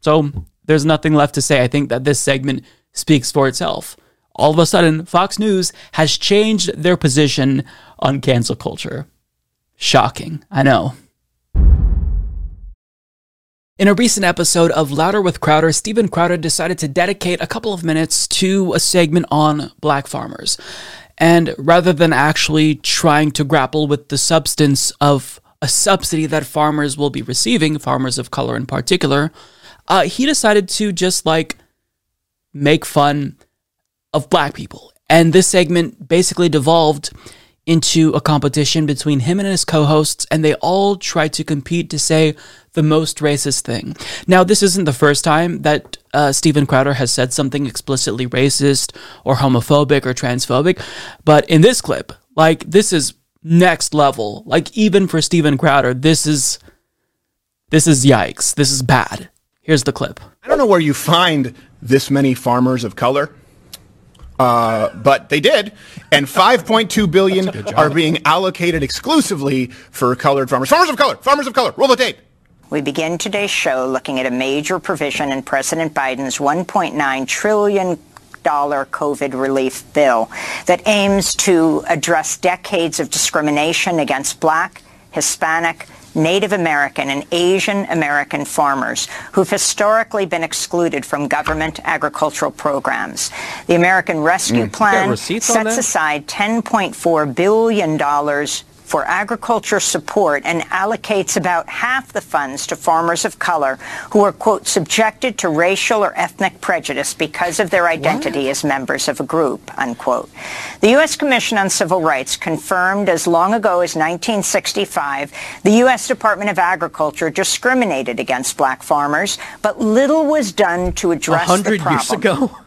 So there's nothing left to say. I think that this segment speaks for itself. All of a sudden, Fox News has changed their position on cancel culture. Shocking, I know. In a recent episode of Louder with Crowder, Steven Crowder decided to dedicate a couple of minutes to a segment on black farmers. And rather than actually trying to grapple with the substance of a subsidy that farmers will be receiving, farmers of color in particular, uh, he decided to just like make fun of black people. And this segment basically devolved into a competition between him and his co hosts, and they all tried to compete to say the most racist thing. Now, this isn't the first time that uh, Steven Crowder has said something explicitly racist or homophobic or transphobic, but in this clip, like, this is next level. Like, even for Steven Crowder, this is. This is yikes. This is bad. Here's the clip. I don't know where you find this many farmers of color. Uh, but they did, and *laughs* 5.2 billion are being allocated exclusively for colored farmers. Farmers of color, farmers of color. Roll the tape. We begin today's show looking at a major provision in President Biden's 1.9 trillion dollar COVID relief bill that aims to address decades of discrimination against black, Hispanic, Native American and Asian American farmers who've historically been excluded from government agricultural programs. The American Rescue Mm. Plan Got receipts on sets aside $10.4 billion for agriculture support and allocates about half the funds to farmers of color who are, quote, subjected to racial or ethnic prejudice because of their identity as members of a group, unquote. The U.S. Commission on Civil Rights confirmed as long ago as 1965 the U.S. Department of Agriculture discriminated against black farmers, but little was done to address the problem. 100 years ago?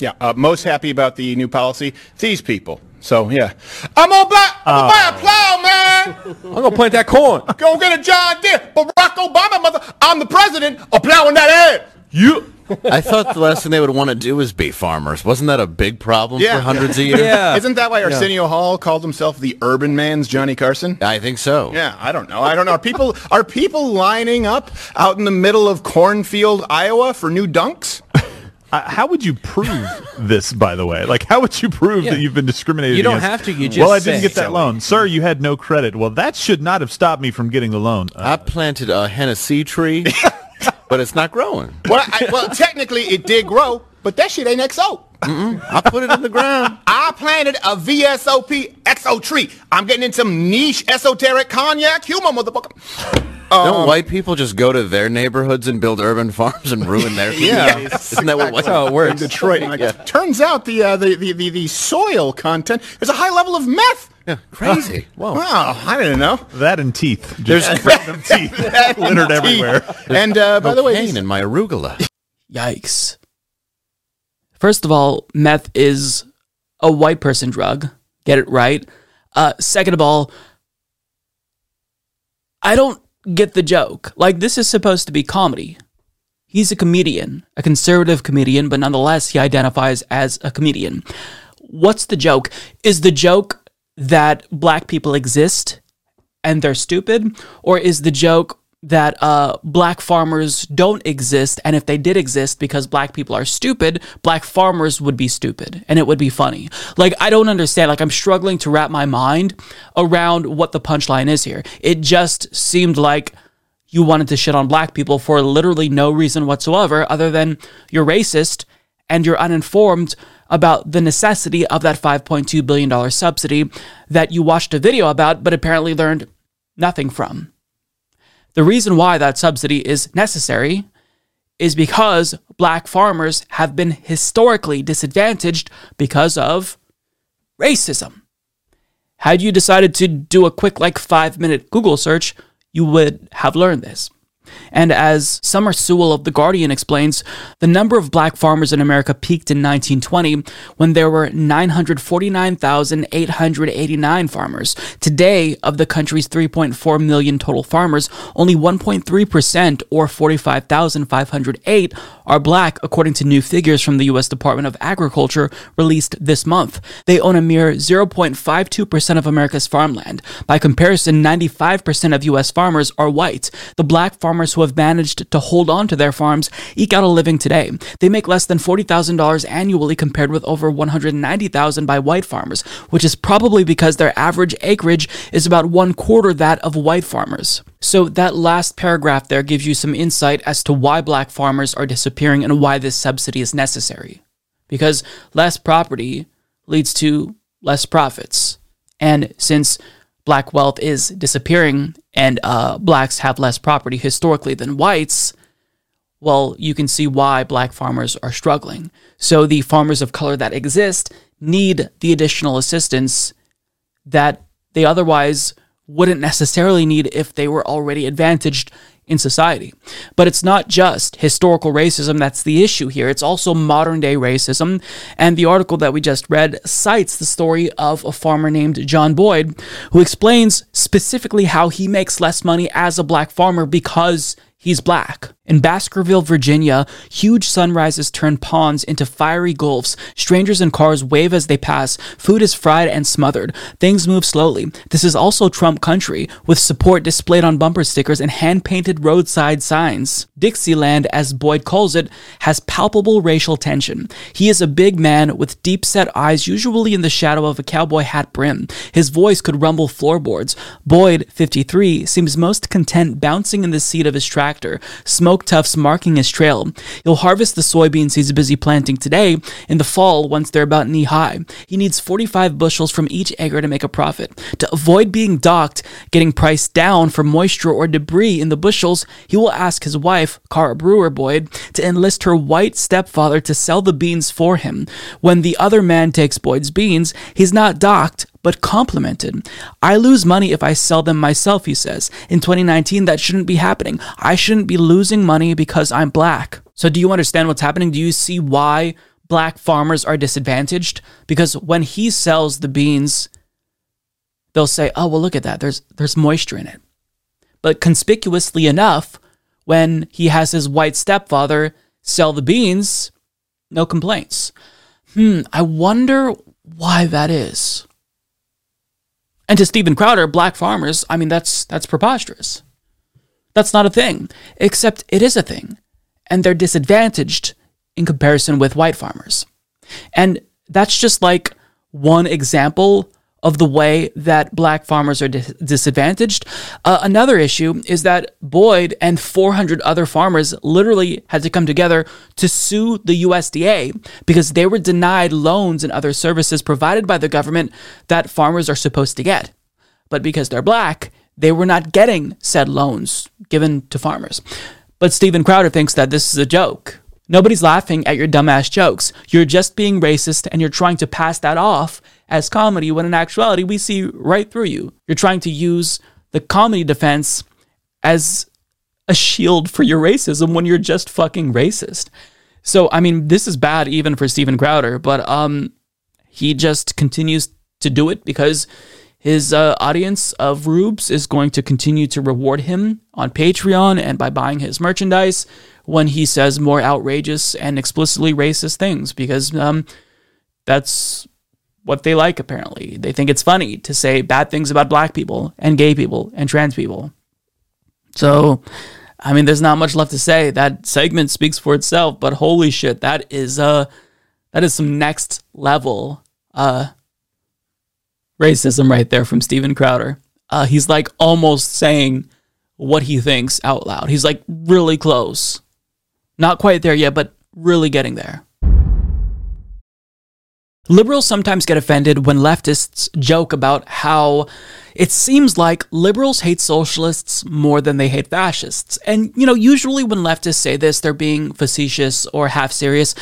Yeah, uh, most happy about the new policy. These people. So yeah, I'm gonna buy, I'm gonna buy a oh. plow, man. I'm gonna plant that corn. Go get a John Deere. Barack Obama, mother. I'm the president of plowing that ass. You. I thought the last thing they would want to do is be farmers. Wasn't that a big problem for hundreds of years? Yeah. Isn't that why Arsenio Hall called himself the urban man's Johnny Carson? I think so. Yeah, I don't know. I don't know. Are people are people lining up out in the middle of cornfield, Iowa for new dunks? Uh, how would you prove this, by the way? Like, how would you prove Yeah. that you've been discriminated You don't against? have to, you just well, I just didn't say. get that loan. Sir, you had no credit. Well, that should not have stopped me from getting the loan. Uh, I planted a Hennessy tree, *laughs* but it's not growing. Well, I, well, technically it did grow, but that shit ain't XO. I put it in the ground. *laughs* I planted a VSOP XO tree. I'm getting in some niche esoteric cognac humor, motherfucker. Don't white people just go to their neighborhoods and build urban *laughs* farms and ruin their *laughs* Yeah. communities? *laughs* Isn't that what white In Detroit. Like, Turns out the, uh, the, the, the the soil content there's a high level of meth. Yeah, crazy. Wow. Wow, I didn't know. that and teeth. There's Just random teeth and littered teeth. everywhere. And uh, by the way, pain in my arugula. Yikes. First of all, meth is a white person drug. Get it right. Uh, second of all, I don't get the joke. Like, this is supposed to be comedy. He's a comedian, a conservative comedian, but nonetheless, he identifies as a comedian. What's the joke? Is the joke that black people exist and they're stupid? Or is the joke that uh, black farmers don't exist, and if they did exist because black people are stupid, black farmers would be stupid, and it would be funny. Like, I don't understand. Like, I'm struggling to wrap my mind around what the punchline is here. It just seemed like you wanted to shit on black people for literally no reason whatsoever, other than you're racist and you're uninformed about the necessity of that $5.2 billion subsidy that you watched a video about, but apparently learned nothing from. The reason why that subsidy is necessary is because black farmers have been historically disadvantaged because of racism. Had you decided to do a quick, like five minute Google search, you would have learned this. And as Summer Sewell of The Guardian explains, the number of black farmers in America peaked in 1920 when there were 949,889 farmers. Today, of the country's 3.4 million total farmers, only 1.3% or 45,508 are black, according to new figures from the U.S. Department of Agriculture released this month. They own a mere 0.52% of America's farmland. By comparison, 95% of U.S. farmers are white. The black farmers who have managed to hold on to their farms eke out a living today. They make less than $40,000 annually compared with over 190,000 by white farmers, which is probably because their average acreage is about one quarter that of white farmers. So that last paragraph there gives you some insight as to why black farmers are disappearing and why this subsidy is necessary. Because less property leads to less profits. And since black wealth is disappearing and uh, blacks have less property historically than whites, well, you can see why black farmers are struggling. So the farmers of color that exist need the additional assistance that they otherwise wouldn't necessarily need if they were already advantaged in society. But it's not just historical racism that's the issue here, it's also modern day racism. And the article that we just read cites the story of a farmer named John Boyd, who explains specifically how he makes less money as a black farmer because he's black. In Baskerville, Virginia, huge sunrises turn ponds into fiery gulfs. Strangers in cars wave as they pass. Food is fried and smothered. Things move slowly. This is also Trump country, with support displayed on bumper stickers and hand painted roadside signs. Dixieland, as Boyd calls it, has palpable racial tension. He is a big man with deep set eyes, usually in the shadow of a cowboy hat brim. His voice could rumble floorboards. Boyd, 53, seems most content bouncing in the seat of his tractor, smoke tufts marking his trail. He'll harvest the soybeans he's busy planting today in the fall once they're about knee high. He needs 45 bushels from each acre to make a profit. To avoid being docked, getting priced down for moisture or debris in the bushels, he will ask his wife, Kara Brewer Boyd, to enlist her white stepfather to sell the beans for him. When the other man takes Boyd's beans, he's not docked, but complimented. I lose money if I sell them myself, he says. In 2019, that shouldn't be happening. I shouldn't be losing money because I'm black. So, do you understand what's happening? Do you see why black farmers are disadvantaged? Because when he sells the beans, they'll say, "Oh, well, look at that. There's there's moisture in it." But conspicuously enough, when he has his white stepfather sell the beans, no complaints. Hmm, I wonder why that is. And to Steven Crowder, black farmers, I mean that's that's preposterous. That's not a thing, except it is a thing. And they're disadvantaged in comparison with white farmers. And that's just like one example of the way that black farmers are dis- disadvantaged. Uh, another issue is that Boyd and 400 other farmers literally had to come together to sue the USDA because they were denied loans and other services provided by the government that farmers are supposed to get. But because they're black, they were not getting said loans given to farmers. But Steven Crowder thinks that this is a joke. Nobody's laughing at your dumbass jokes. You're just being racist and you're trying to pass that off as comedy when in actuality we see right through you. You're trying to use the comedy defense as a shield for your racism when you're just fucking racist. So I mean, this is bad even for Steven Crowder, but um he just continues to do it because his uh, audience of Rubes is going to continue to reward him on Patreon and by buying his merchandise when he says more outrageous and explicitly racist things because um, that's what they like, apparently. They think it's funny to say bad things about black people and gay people and trans people. So, I mean, there's not much left to say. That segment speaks for itself, but holy shit, that is uh that is some next level uh racism right there from Steven Crowder. Uh he's like almost saying what he thinks out loud. He's like really close. Not quite there yet, but really getting there. Liberals sometimes get offended when leftists joke about how it seems like liberals hate socialists more than they hate fascists. And, you know, usually when leftists say this, they're being facetious or half serious.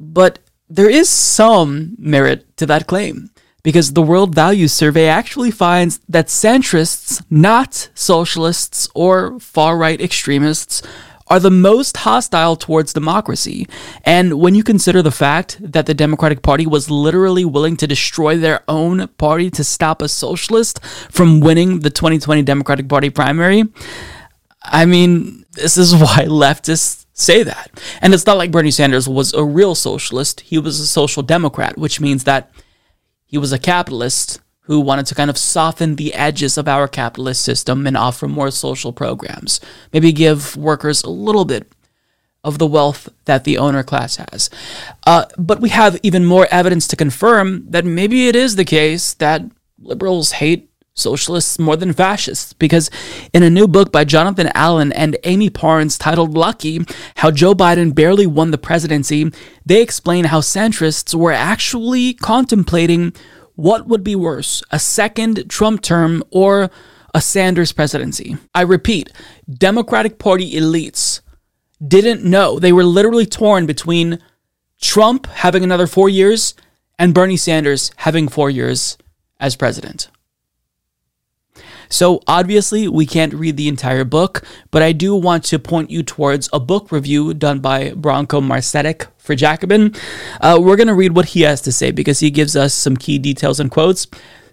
But there is some merit to that claim. because the World Values Survey actually finds that centrists, not socialists or far right extremists, are the most hostile towards democracy. And when you consider the fact that the Democratic Party was literally willing to destroy their own party to stop a socialist from winning the 2020 Democratic Party primary, I mean, this is *laughs* why leftists say that. And it's not like Bernie Sanders was a real socialist, he was a social democrat, which means that he was a capitalist who wanted to kind of soften the edges of our capitalist system and offer more social programs. Maybe give workers a little bit of the wealth that the owner class has. Uh, but we have even more evidence to confirm that maybe it is the case that liberals hate socialists more than fascists because in a new book by Jonathan Allen and Amie Parnes titled Lucky How Joe Biden Barely Won the Presidency, they explain how centrists were actually contemplating what would be worse, a second Trump term or a Sanders presidency? I repeat, Democratic Party elites didn't know. They were literally torn between Trump having another four years and Bernie Sanders having four years as president. So, obviously, we can't read the entire book, but I do want to point you towards a book review done by Branko Marcetic for Jacobin. Uh, we're going to read what he has to say because he gives us some key details and quotes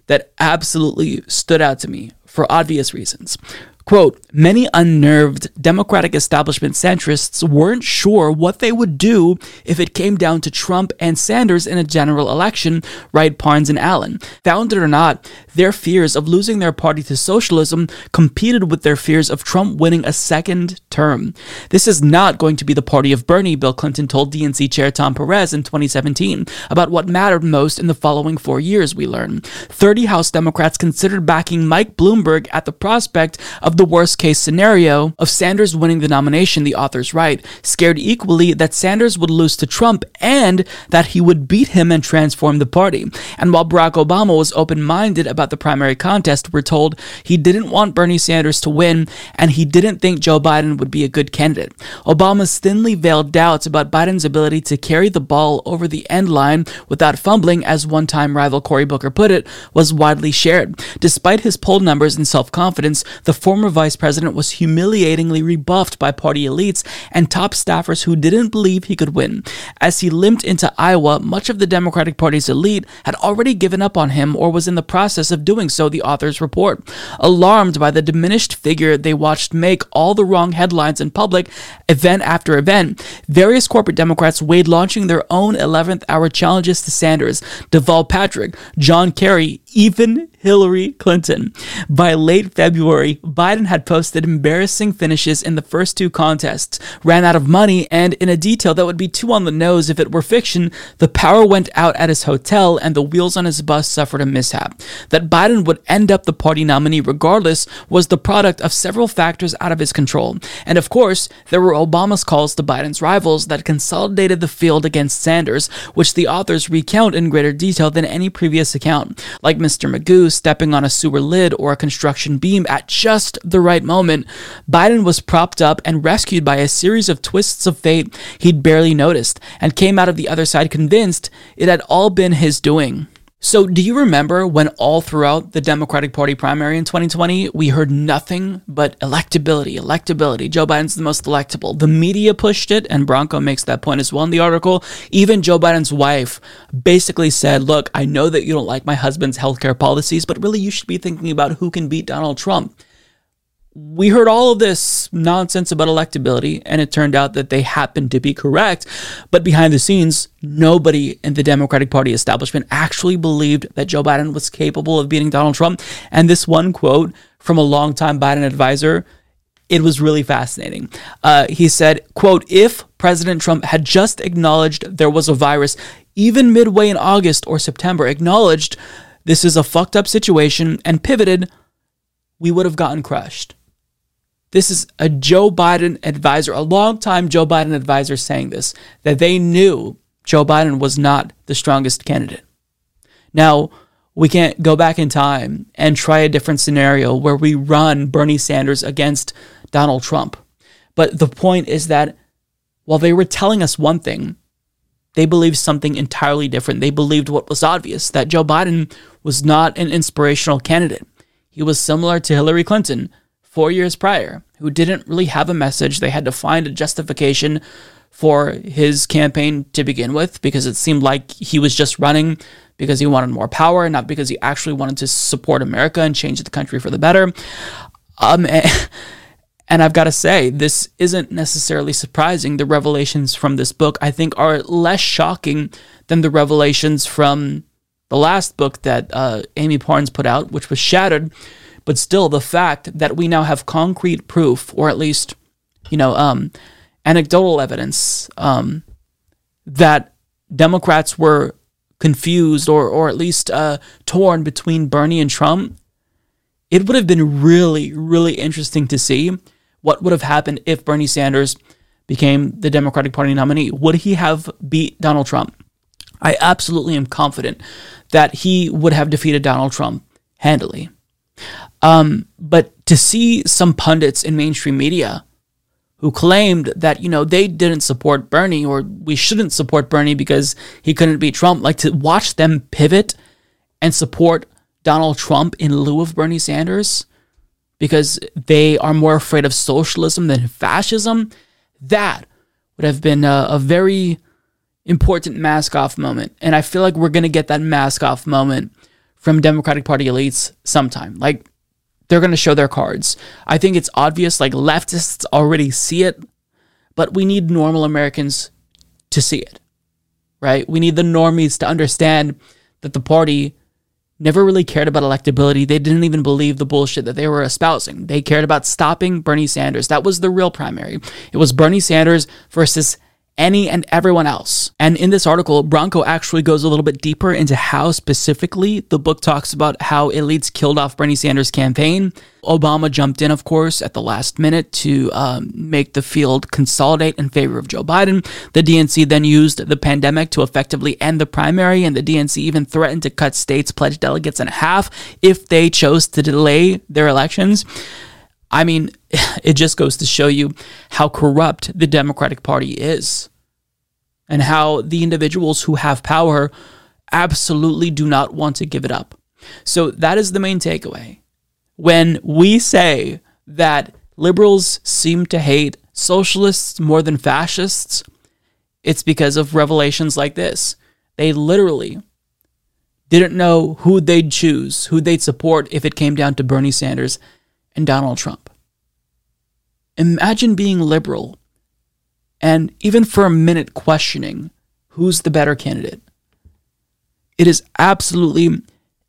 that absolutely stood out to me for obvious reasons. Quote, many unnerved Democratic establishment centrists weren't sure what they would do if it came down to Trump and Sanders in a general election, write Parnes and Allen. Founded or not, their fears of losing their party to socialism competed with their fears of Trump winning a second term. This is not going to be the party of Bernie, Bill Clinton told DNC chair Tom Perez in 2017 about what mattered most in the following four years, we learn. 30 House Democrats considered backing Mike Bloomberg at the prospect of the worst case scenario of Sanders winning the nomination, the authors write, scared equally that Sanders would lose to Trump and that he would beat him and transform the party. And while Barack Obama was open minded about the primary contest, we're told he didn't want Bernie Sanders to win and he didn't think Joe Biden would be a good candidate. Obama's thinly veiled doubts about Biden's ability to carry the ball over the end line without fumbling, as one time rival Cory Booker put it, was widely shared. Despite his poll numbers and self confidence, the former vice president was humiliatingly rebuffed by party elites and top staffers who didn't believe he could win. As he limped into Iowa, much of the Democratic Party's elite had already given up on him or was in the process of doing so, the authors report. Alarmed by the diminished figure they watched make all the wrong headlines in public, event after event, various corporate Democrats weighed launching their own 11th hour challenges to Sanders, Deval Patrick, John Kerry, even Hillary Clinton. By late February, Biden had posted embarrassing finishes in the first two contests, ran out of money, and in a detail that would be too on the nose if it were fiction, the power went out at his hotel and the wheels on his bus suffered a mishap. That Biden would end up the party nominee regardless was the product of several factors out of his control. And of course, there were Obama's calls to Biden's rivals that consolidated the field against Sanders, which the authors recount in greater detail than any previous account. Like Mr. Magoo stepping on a sewer lid or a construction beam at just the right moment, Biden was propped up and rescued by a series of twists of fate he'd barely noticed and came out of the other side convinced it had all been his doing. So, do you remember when all throughout the Democratic Party primary in 2020, we heard nothing but electability, electability? Joe Biden's the most electable. The media pushed it, and Branko makes that point as well in the article. Even Joe Biden's wife basically said, Look, I know that you don't like my husband's healthcare policies, but really you should be thinking about who can beat Donald Trump we heard all of this nonsense about electability, and it turned out that they happened to be correct. But behind the scenes, nobody in the Democratic Party establishment actually believed that Joe Biden was capable of beating Donald Trump. And this one quote from a longtime Biden advisor, it was really fascinating. Uh, he said, quote, if President Trump had just acknowledged there was a virus, even midway in August or September, acknowledged this is a fucked up situation and pivoted, we would have gotten crushed. This is a Joe Biden advisor, a longtime Joe Biden advisor saying this, that they knew Joe Biden was not the strongest candidate. Now, we can't go back in time and try a different scenario where we run Bernie Sanders against Donald Trump. But the point is that while they were telling us one thing, they believed something entirely different. They believed what was obvious that Joe Biden was not an inspirational candidate. He was similar to Hillary Clinton four years prior, who didn't really have a message. They had to find a justification for his campaign to begin with because it seemed like he was just running because he wanted more power, not because he actually wanted to support America and change the country for the better. Um, *laughs* and I've got to say, this isn't necessarily surprising. The revelations from this book, I think, are less shocking than the revelations from the last book that uh, Amie Parnes put out, which was Shattered. But still, the fact that we now have concrete proof, or at least, you know, um, anecdotal evidence um, that Democrats were confused or, or at least uh, torn between Bernie and Trump, it would have been really, really interesting to see what would have happened if Bernie Sanders became the Democratic Party nominee. Would he have beat Donald Trump? I absolutely am confident that he would have defeated Donald Trump handily. Um, but to see some pundits in mainstream media who claimed that, you know, they didn't support Bernie or we shouldn't support Bernie because he couldn't beat Trump, like to watch them pivot and support Donald Trump in lieu of Bernie Sanders because they are more afraid of socialism than fascism, that would have been a, a very important mask off moment. And I feel like we're going to get that mask off moment from Democratic Party elites sometime. Like they're going to show their cards. I think it's obvious, like leftists already see it, but we need normal Americans to see it, right? We need the normies to understand that the party never really cared about electability. They didn't even believe the bullshit that they were espousing. They cared about stopping Bernie Sanders. That was the real primary. It was Bernie Sanders versus any and everyone else. And in this article, Branko actually goes a little bit deeper into how specifically the book talks about how elites killed off Bernie Sanders' campaign. Obama jumped in, of course, at the last minute to um, make the field consolidate in favor of Joe Biden. The DNC then used the pandemic to effectively end the primary, and the DNC even threatened to cut states' pledged delegates in half if they chose to delay their elections. I mean, *laughs* it just goes to show you how corrupt the Democratic Party is and how the individuals who have power absolutely do not want to give it up. So that is the main takeaway. When we say that liberals seem to hate socialists more than fascists, it's because of revelations like this. They literally didn't know who they'd choose, who they'd support if it came down to Bernie Sanders and Donald Trump. Imagine being liberal and even for a minute questioning who's the better candidate. It is absolutely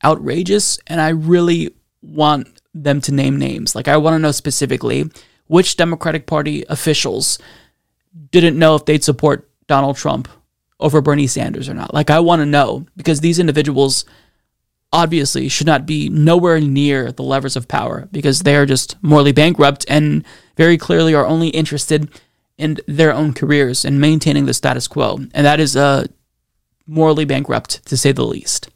outrageous, and I really want them to name names. Like, I want to know specifically which Democratic Party officials didn't know if they'd support Donald Trump over Bernie Sanders or not. Like, I want to know because these individuals obviously should not be nowhere near the levers of power because they are just morally bankrupt and very clearly are only interested in their own careers and maintaining the status quo. And that is uh, morally bankrupt, to say the least.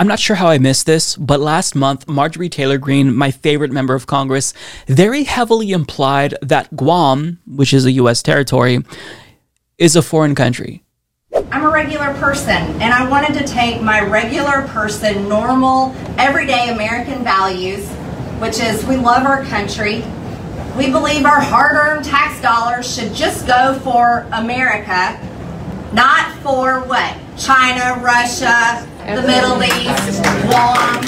I'm not sure how I missed this, but last month, Marjorie Taylor Greene, my favorite member of Congress, very heavily implied that Guam, which is a U.S. territory, is a foreign country. I'm a regular person, and I wanted to take my regular person, normal, everyday American values, which is we love our country. We believe our hard earned tax dollars should just go for America, not for what? China, Russia, the Middle East, Guam.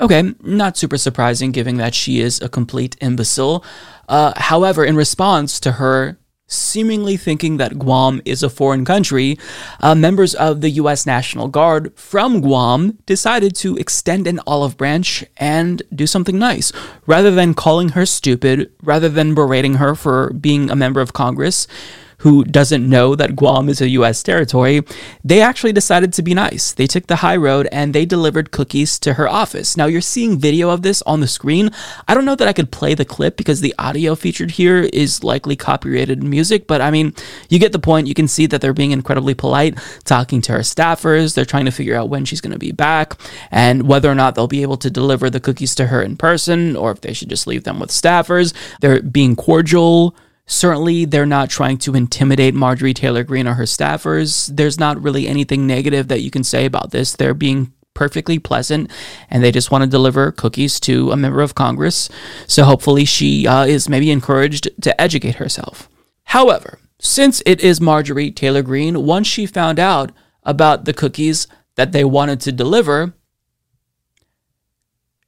Okay, not super surprising given that she is a complete imbecile. Uh, however, in response to her seemingly thinking that Guam is a foreign country, uh, members of the U.S. National Guard from Guam decided to extend an olive branch and do something nice. Rather than calling her stupid, rather than berating her for being a member of Congress, who doesn't know that Guam is a US territory, they actually decided to be nice. They took the high road and they delivered cookies to her office. Now you're seeing video of this on the screen. I don't know that I could play the clip because the audio featured here is likely copyrighted music, but I mean, you get the point. You can see that they're being incredibly polite, talking to her staffers. They're trying to figure out when she's going to be back and whether or not they'll be able to deliver the cookies to her in person or if they should just leave them with staffers. They're being cordial Certainly, they're not trying to intimidate Marjorie Taylor Greene or her staffers. There's not really anything negative that you can say about this. They're being perfectly pleasant and they just want to deliver cookies to a member of Congress. So hopefully, she uh, is maybe encouraged to educate herself. However, since it is Marjorie Taylor Greene, once she found out about the cookies that they wanted to deliver,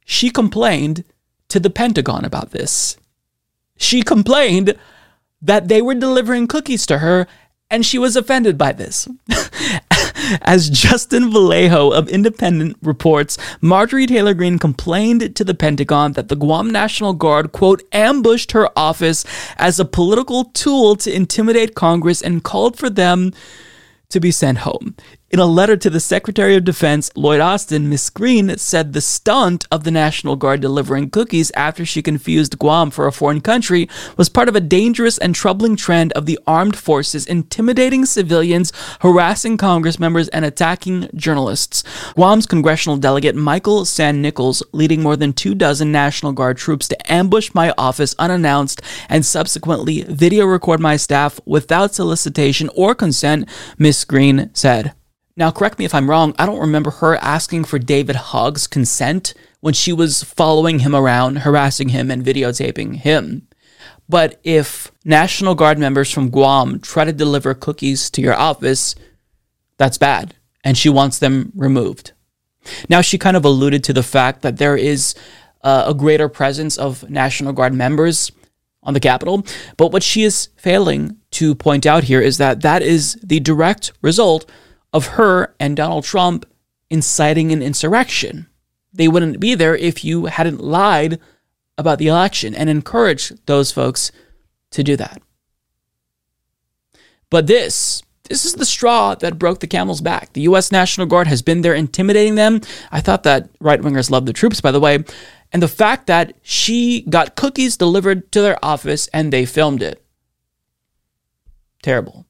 she complained to the Pentagon about this. She complained that they were delivering cookies to her, and she was offended by this. *laughs* As Justin Vallejo of Independent reports, Marjorie Taylor Greene complained to the Pentagon that the Guam National Guard, quote, ambushed her office as a political tool to intimidate Congress and called for them to be sent home. In a letter to the Secretary of Defense, Lloyd Austin, Miss Greene said the stunt of the National Guard delivering cookies after she confused Guam for a foreign country was part of a dangerous and troubling trend of the armed forces intimidating civilians, harassing Congress members, and attacking journalists. Guam's congressional delegate Michael San Nicolas, leading more than two dozen National Guard troops to ambush my office unannounced and subsequently video record my staff without solicitation or consent, Miss Greene said. Now, correct me if I'm wrong, I don't remember her asking for David Hogg's consent when she was following him around, harassing him, and videotaping him. But if National Guard members from Guam try to deliver cookies to your office, that's bad, and she wants them removed. Now, she kind of alluded to the fact that there is uh, a greater presence of National Guard members on the Capitol, but what she is failing to point out here is that that is the direct result of her and Donald Trump inciting an insurrection. They wouldn't be there if you hadn't lied about the election and encouraged those folks to do that. But this, this is the straw that broke the camel's back. The U.S. National Guard has been there intimidating them. I thought that right wingers love the troops, by the way. And the fact that she got cookies delivered to their office and they filmed it. Terrible.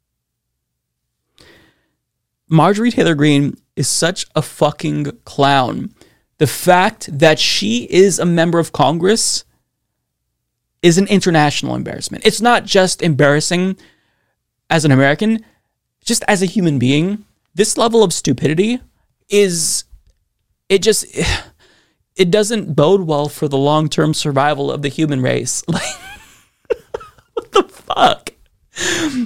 Marjorie Taylor Greene is such a fucking clown. The fact that she is a member of Congress is an international embarrassment. It's not just embarrassing as an American, just as a human being. This level of stupidity is it just it doesn't bode well for the long-term survival of the human race. *laughs* Like what the fuck?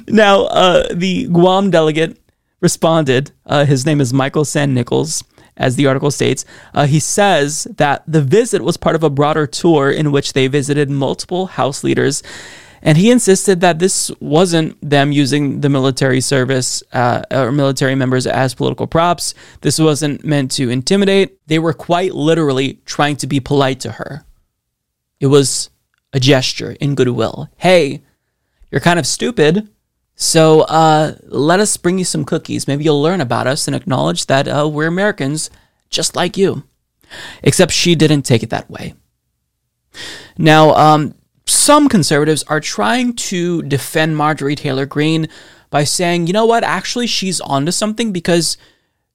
Now, uh, the Guam delegate responded. Uh, his name is Michael San Nicolas, as the article states. Uh, he says that the visit was part of a broader tour in which they visited multiple House leaders. And he insisted that this wasn't them using the military service uh, or military members as political props. This wasn't meant to intimidate. They were quite literally trying to be polite to her. It was a gesture in goodwill. Hey, you're kind of stupid, so uh, let us bring you some cookies. Maybe you'll learn about us and acknowledge that uh, we're Americans just like you. Except she didn't take it that way. Now, um, some conservatives are trying to defend Marjorie Taylor Greene by saying, you know what, actually, she's onto something because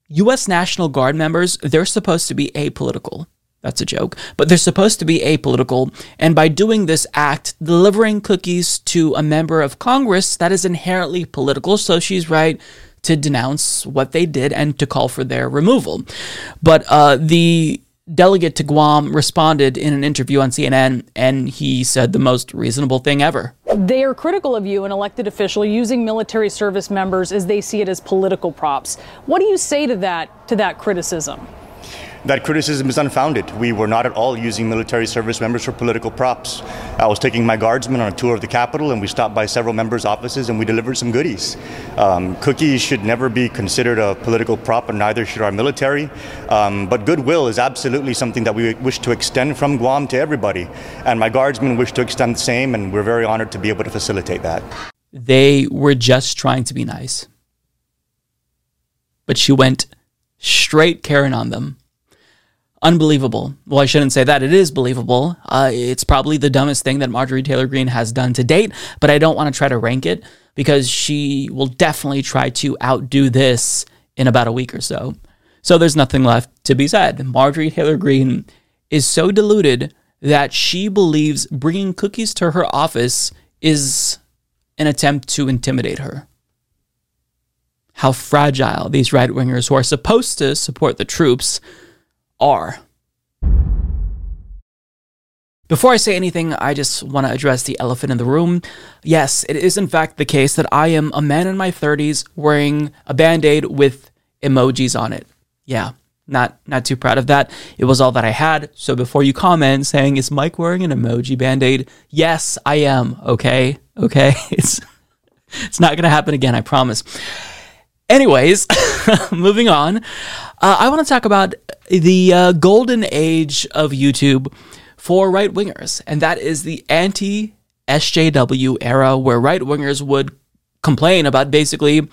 U.S. National Guard members, they're supposed to be apolitical. That's a joke. But they're supposed to be apolitical. And by doing this act, delivering cookies to a member of Congress, that is inherently political. So she's right to denounce what they did and to call for their removal. But uh, the delegate to Guam responded in an interview on CNN, and he said the most reasonable thing ever. They are critical of you, an elected official, using military service members as they see it as political props. What do you say to that to that criticism? That criticism is unfounded. We were not at all using military service members for political props. I was taking my guardsmen on a tour of the Capitol, and we stopped by several members' offices and we delivered some goodies. Um, cookies should never be considered a political prop, and neither should our military. Um, but goodwill is absolutely something that we wish to extend from Guam to everybody. And my guardsmen wish to extend the same, and we're very honored to be able to facilitate that. They were just trying to be nice. But she went straight Karen on them unbelievable. Well, I shouldn't say that. It is believable. Uh, it's probably the dumbest thing that Marjorie Taylor Greene has done to date, but I don't want to try to rank it because she will definitely try to outdo this in about a week or so. So there's nothing left to be said. Marjorie Taylor Greene is so deluded that she believes bringing cookies to her office is an attempt to intimidate her. How fragile these right wingers who are supposed to support the troops are. Before I say anything, I just want to address the elephant in the room. Yes, it is in fact the case that I am a man in my 30s wearing a band aid with emojis on it. Yeah, not not too proud of that. It was all that I had. So before you comment saying is Mike wearing an emoji band-aid? Yes, I am. Okay. Okay. *laughs* It's it's not going to happen again, I promise. Anyways, *laughs* moving on. Uh, I want to talk about the uh, golden age of YouTube for right wingers, and that is the anti SJW era where right wingers would complain about basically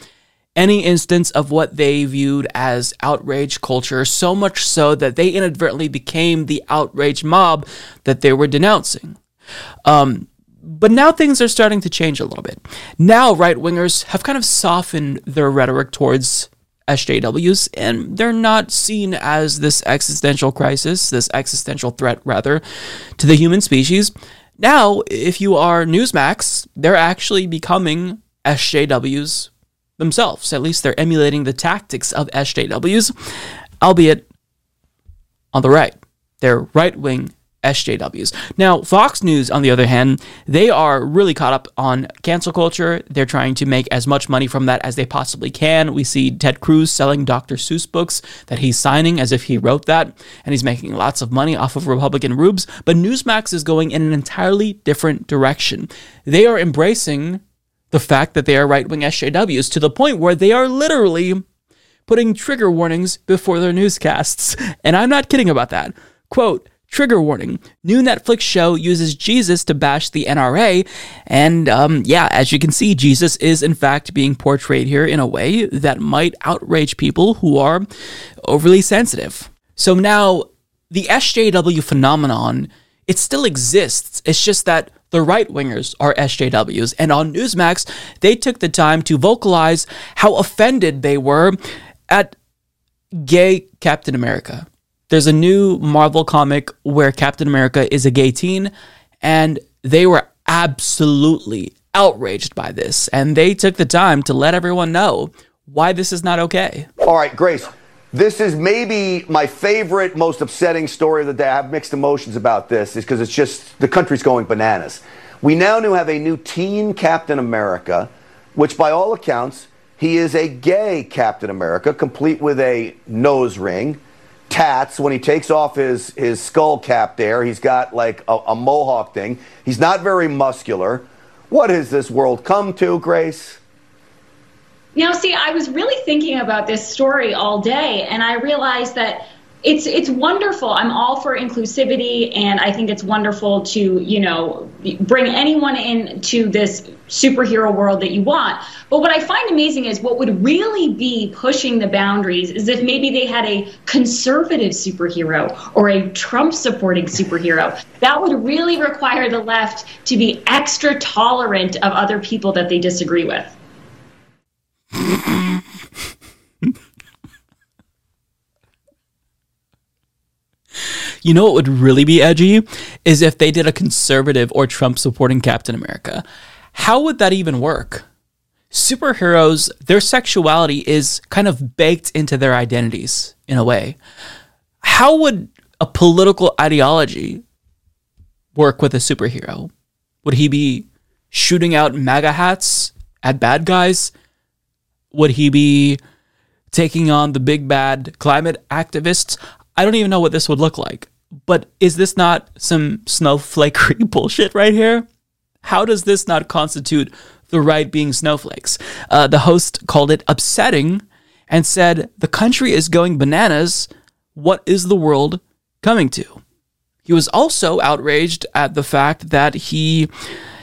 any instance of what they viewed as outrage culture, so much so that they inadvertently became the outrage mob that they were denouncing. Um, but now things are starting to change a little bit. Now, right wingers have kind of softened their rhetoric towards SJWs, and they're not seen as this existential crisis, this existential threat, rather, to the human species. Now, if you are Newsmax, they're actually becoming SJWs themselves. At least they're emulating the tactics of SJWs, albeit on the right. They're right wing SJWs. Now, Fox News, on the other hand, they are really caught up on cancel culture. They're trying to make as much money from that as they possibly can. We see Ted Cruz selling Dr. Seuss books that he's signing as if he wrote that, and he's making lots of money off of Republican rubes. But Newsmax is going in an entirely different direction. They are embracing the fact that they are right wing SJWs to the point where they are literally putting trigger warnings before their newscasts. *laughs* And I'm not kidding about that. Quote, Trigger warning. New Netflix show uses Jesus to bash the NRA. And um, yeah, as you can see, Jesus is in fact being portrayed here in a way that might outrage people who are overly sensitive. So now, the SJW phenomenon, it still exists. It's just that the right wingers are SJWs. And on Newsmax, they took the time to vocalize how offended they were at gay Captain America. There's a new Marvel comic where Captain America is a gay teen, and they were absolutely outraged by this. And they took the time to let everyone know why this is not okay. All right, Grace. This is maybe my favorite, most upsetting story of the day. I have mixed emotions about this, is because it's just the country's going bananas. We now have a new teen Captain America, which by all accounts, he is a gay Captain America, complete with a nose ring tats when he takes off his, his skull cap there. He's got like a, a mohawk thing. He's not very muscular. What has this world come to, Grace? Now, see, I was really thinking about this story all day, and I realized that it's it's wonderful. I'm all for inclusivity, and I think it's wonderful to you know bring anyone into this superhero world that you want. But what I find amazing is what would really be pushing the boundaries is if maybe they had a conservative superhero or a Trump supporting superhero. That would really require the left to be extra tolerant of other people that they disagree with. You know what would really be edgy is if they did a conservative or Trump supporting Captain America. How would that even work? Superheroes, their sexuality is kind of baked into their identities in a way. How would a political ideology work with a superhero? Would he be shooting out MAGA hats at bad guys? Would he be taking on the big bad climate activists? I don't even know what this would look like. But is this not some snowflakery *laughs* bullshit right here? How does this not constitute the right being snowflakes? Uh, the host called it upsetting and said, The country is going bananas. What is the world coming to? He was also outraged at the fact that he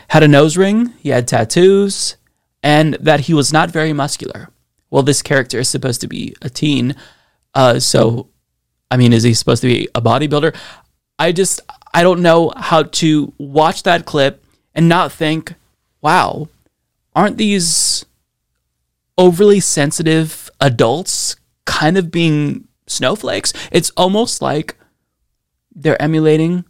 had a nose ring, he had tattoos, and that he was not very muscular. Well, this character is supposed to be a teen, uh, so I mean, is he supposed to be a bodybuilder? I just, I don't know how to watch that clip and not think, wow, aren't these overly sensitive adults kind of being snowflakes? It's almost like they're emulating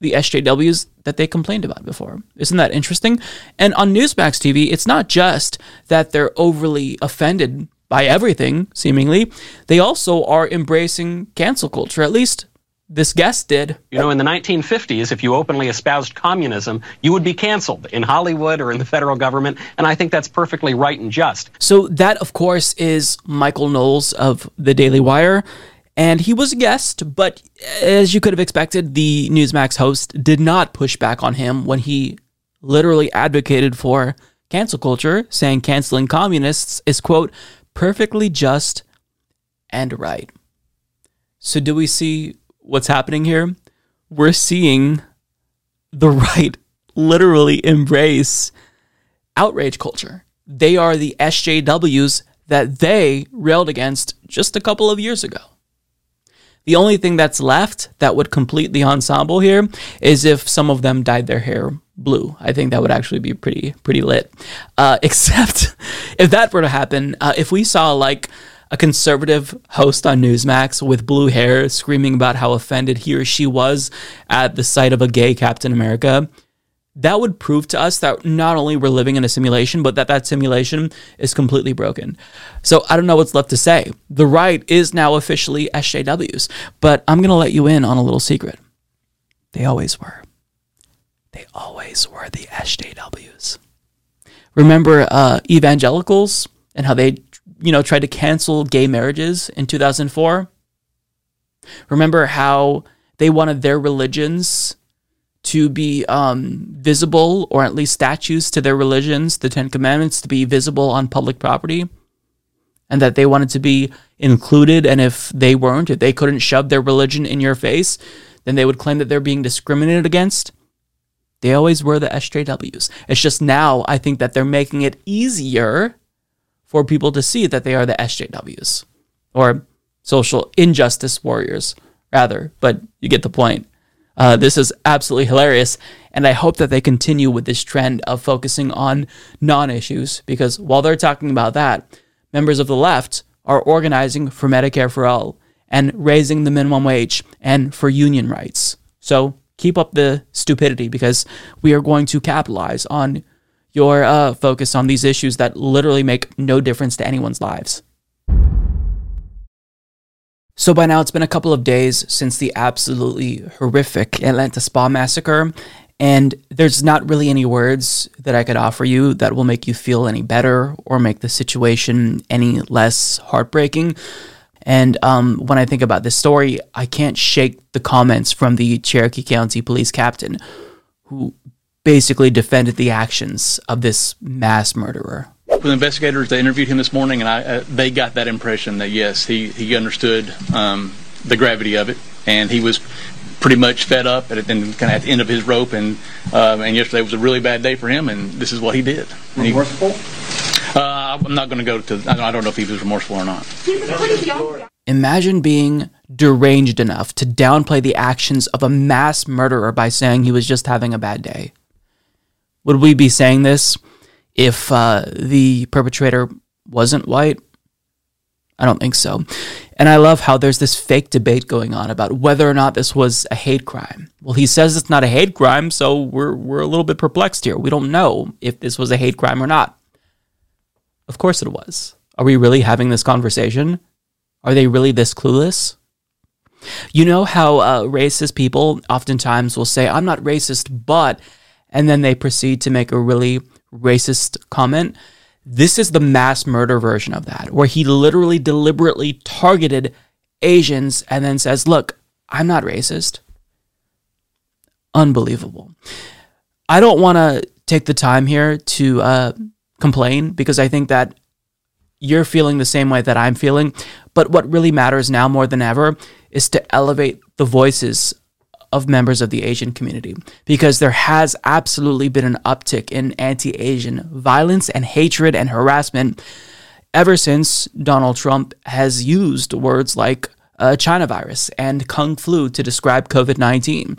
the SJWs that they complained about before. Isn't that interesting? And on Newsmax TV, it's not just that they're overly offended by everything, seemingly, they also are embracing cancel culture, at least this guest did. You know, in the 1950s, if you openly espoused communism, you would be canceled in Hollywood or in the federal government, and I think that's perfectly right and just. So, that, of course, is Michael Knowles of The Daily Wire. And he was a guest, but as you could have expected, the Newsmax host did not push back on him when he literally advocated for cancel culture, saying canceling communists is, quote, perfectly just and right. So, do we see what's happening here? We're seeing the right literally embrace outrage culture. They are the SJWs that they railed against just a couple of years ago. The only thing that's left that would complete the ensemble here is if some of them dyed their hair blue. I think that would actually be pretty pretty lit. Uh, *laughs* except if that were to happen, uh, if we saw like a conservative host on Newsmax with blue hair screaming about how offended he or she was at the sight of a gay Captain America, that would prove to us that not only we're living in a simulation, but that that simulation is completely broken. So I don't know what's left to say. The right is now officially SJWs, but I'm going to let you in on a little secret. They always were. They always were the SJWs. Remember uh, evangelicals and how they, you know, tried to cancel gay marriages in 2004? Remember how they wanted their religions to be um, visible, or at least statues to their religions, the Ten Commandments, to be visible on public property, and that they wanted to be included. And if they weren't, if they couldn't shove their religion in your face, then they would claim that they're being discriminated against. They always were the SJWs. It's just now I think that they're making it easier for people to see that they are the SJWs or social injustice warriors, rather. But you get the point. Uh, this is absolutely hilarious. And I hope that they continue with this trend of focusing on non issues because while they're talking about that, members of the left are organizing for Medicare for all and raising the minimum wage and for union rights. So keep up the stupidity because we are going to capitalize on your uh, focus on these issues that literally make no difference to anyone's lives. So by now, it's been a couple of days since the absolutely horrific Atlanta Spa massacre, and there's not really any words that I could offer you that will make you feel any better or make the situation any less heartbreaking. And um, when I think about this story, I can't shake the comments from the Cherokee County police captain who basically defended the actions of this mass murderer. With investigators, they interviewed him this morning, and I, uh, they got that impression that yes, he he understood um, the gravity of it, and he was pretty much fed up and kind of at the end of his rope. And um, and yesterday was a really bad day for him, and this is what he did. Remorseful? He, uh, I'm not going to go to. I don't know if he was remorseful or not. Imagine being deranged enough to downplay the actions of a mass murderer by saying he was just having a bad day. Would we be saying this if uh, the perpetrator wasn't white? I don't think so. And I love how there's this fake debate going on about whether or not this was a hate crime. Well, he says it's not a hate crime, so we're we're a little bit perplexed here. We don't know if this was a hate crime or not. Of course it was. Are we really having this conversation? Are they really this clueless? You know how uh, racist people oftentimes will say, I'm not racist, but, and then they proceed to make a really racist comment. This is the mass murder version of that, where he literally deliberately targeted Asians and then says, Look, I'm not racist. Unbelievable. I don't want to take the time here to uh, complain because I think that you're feeling the same way that I'm feeling. But what really matters now more than ever is to elevate the voices of members of the Asian community because there has absolutely been an uptick in anti Asian violence and hatred and harassment ever since Donald Trump has used words like uh, China virus and Kung flu to describe COVID 19.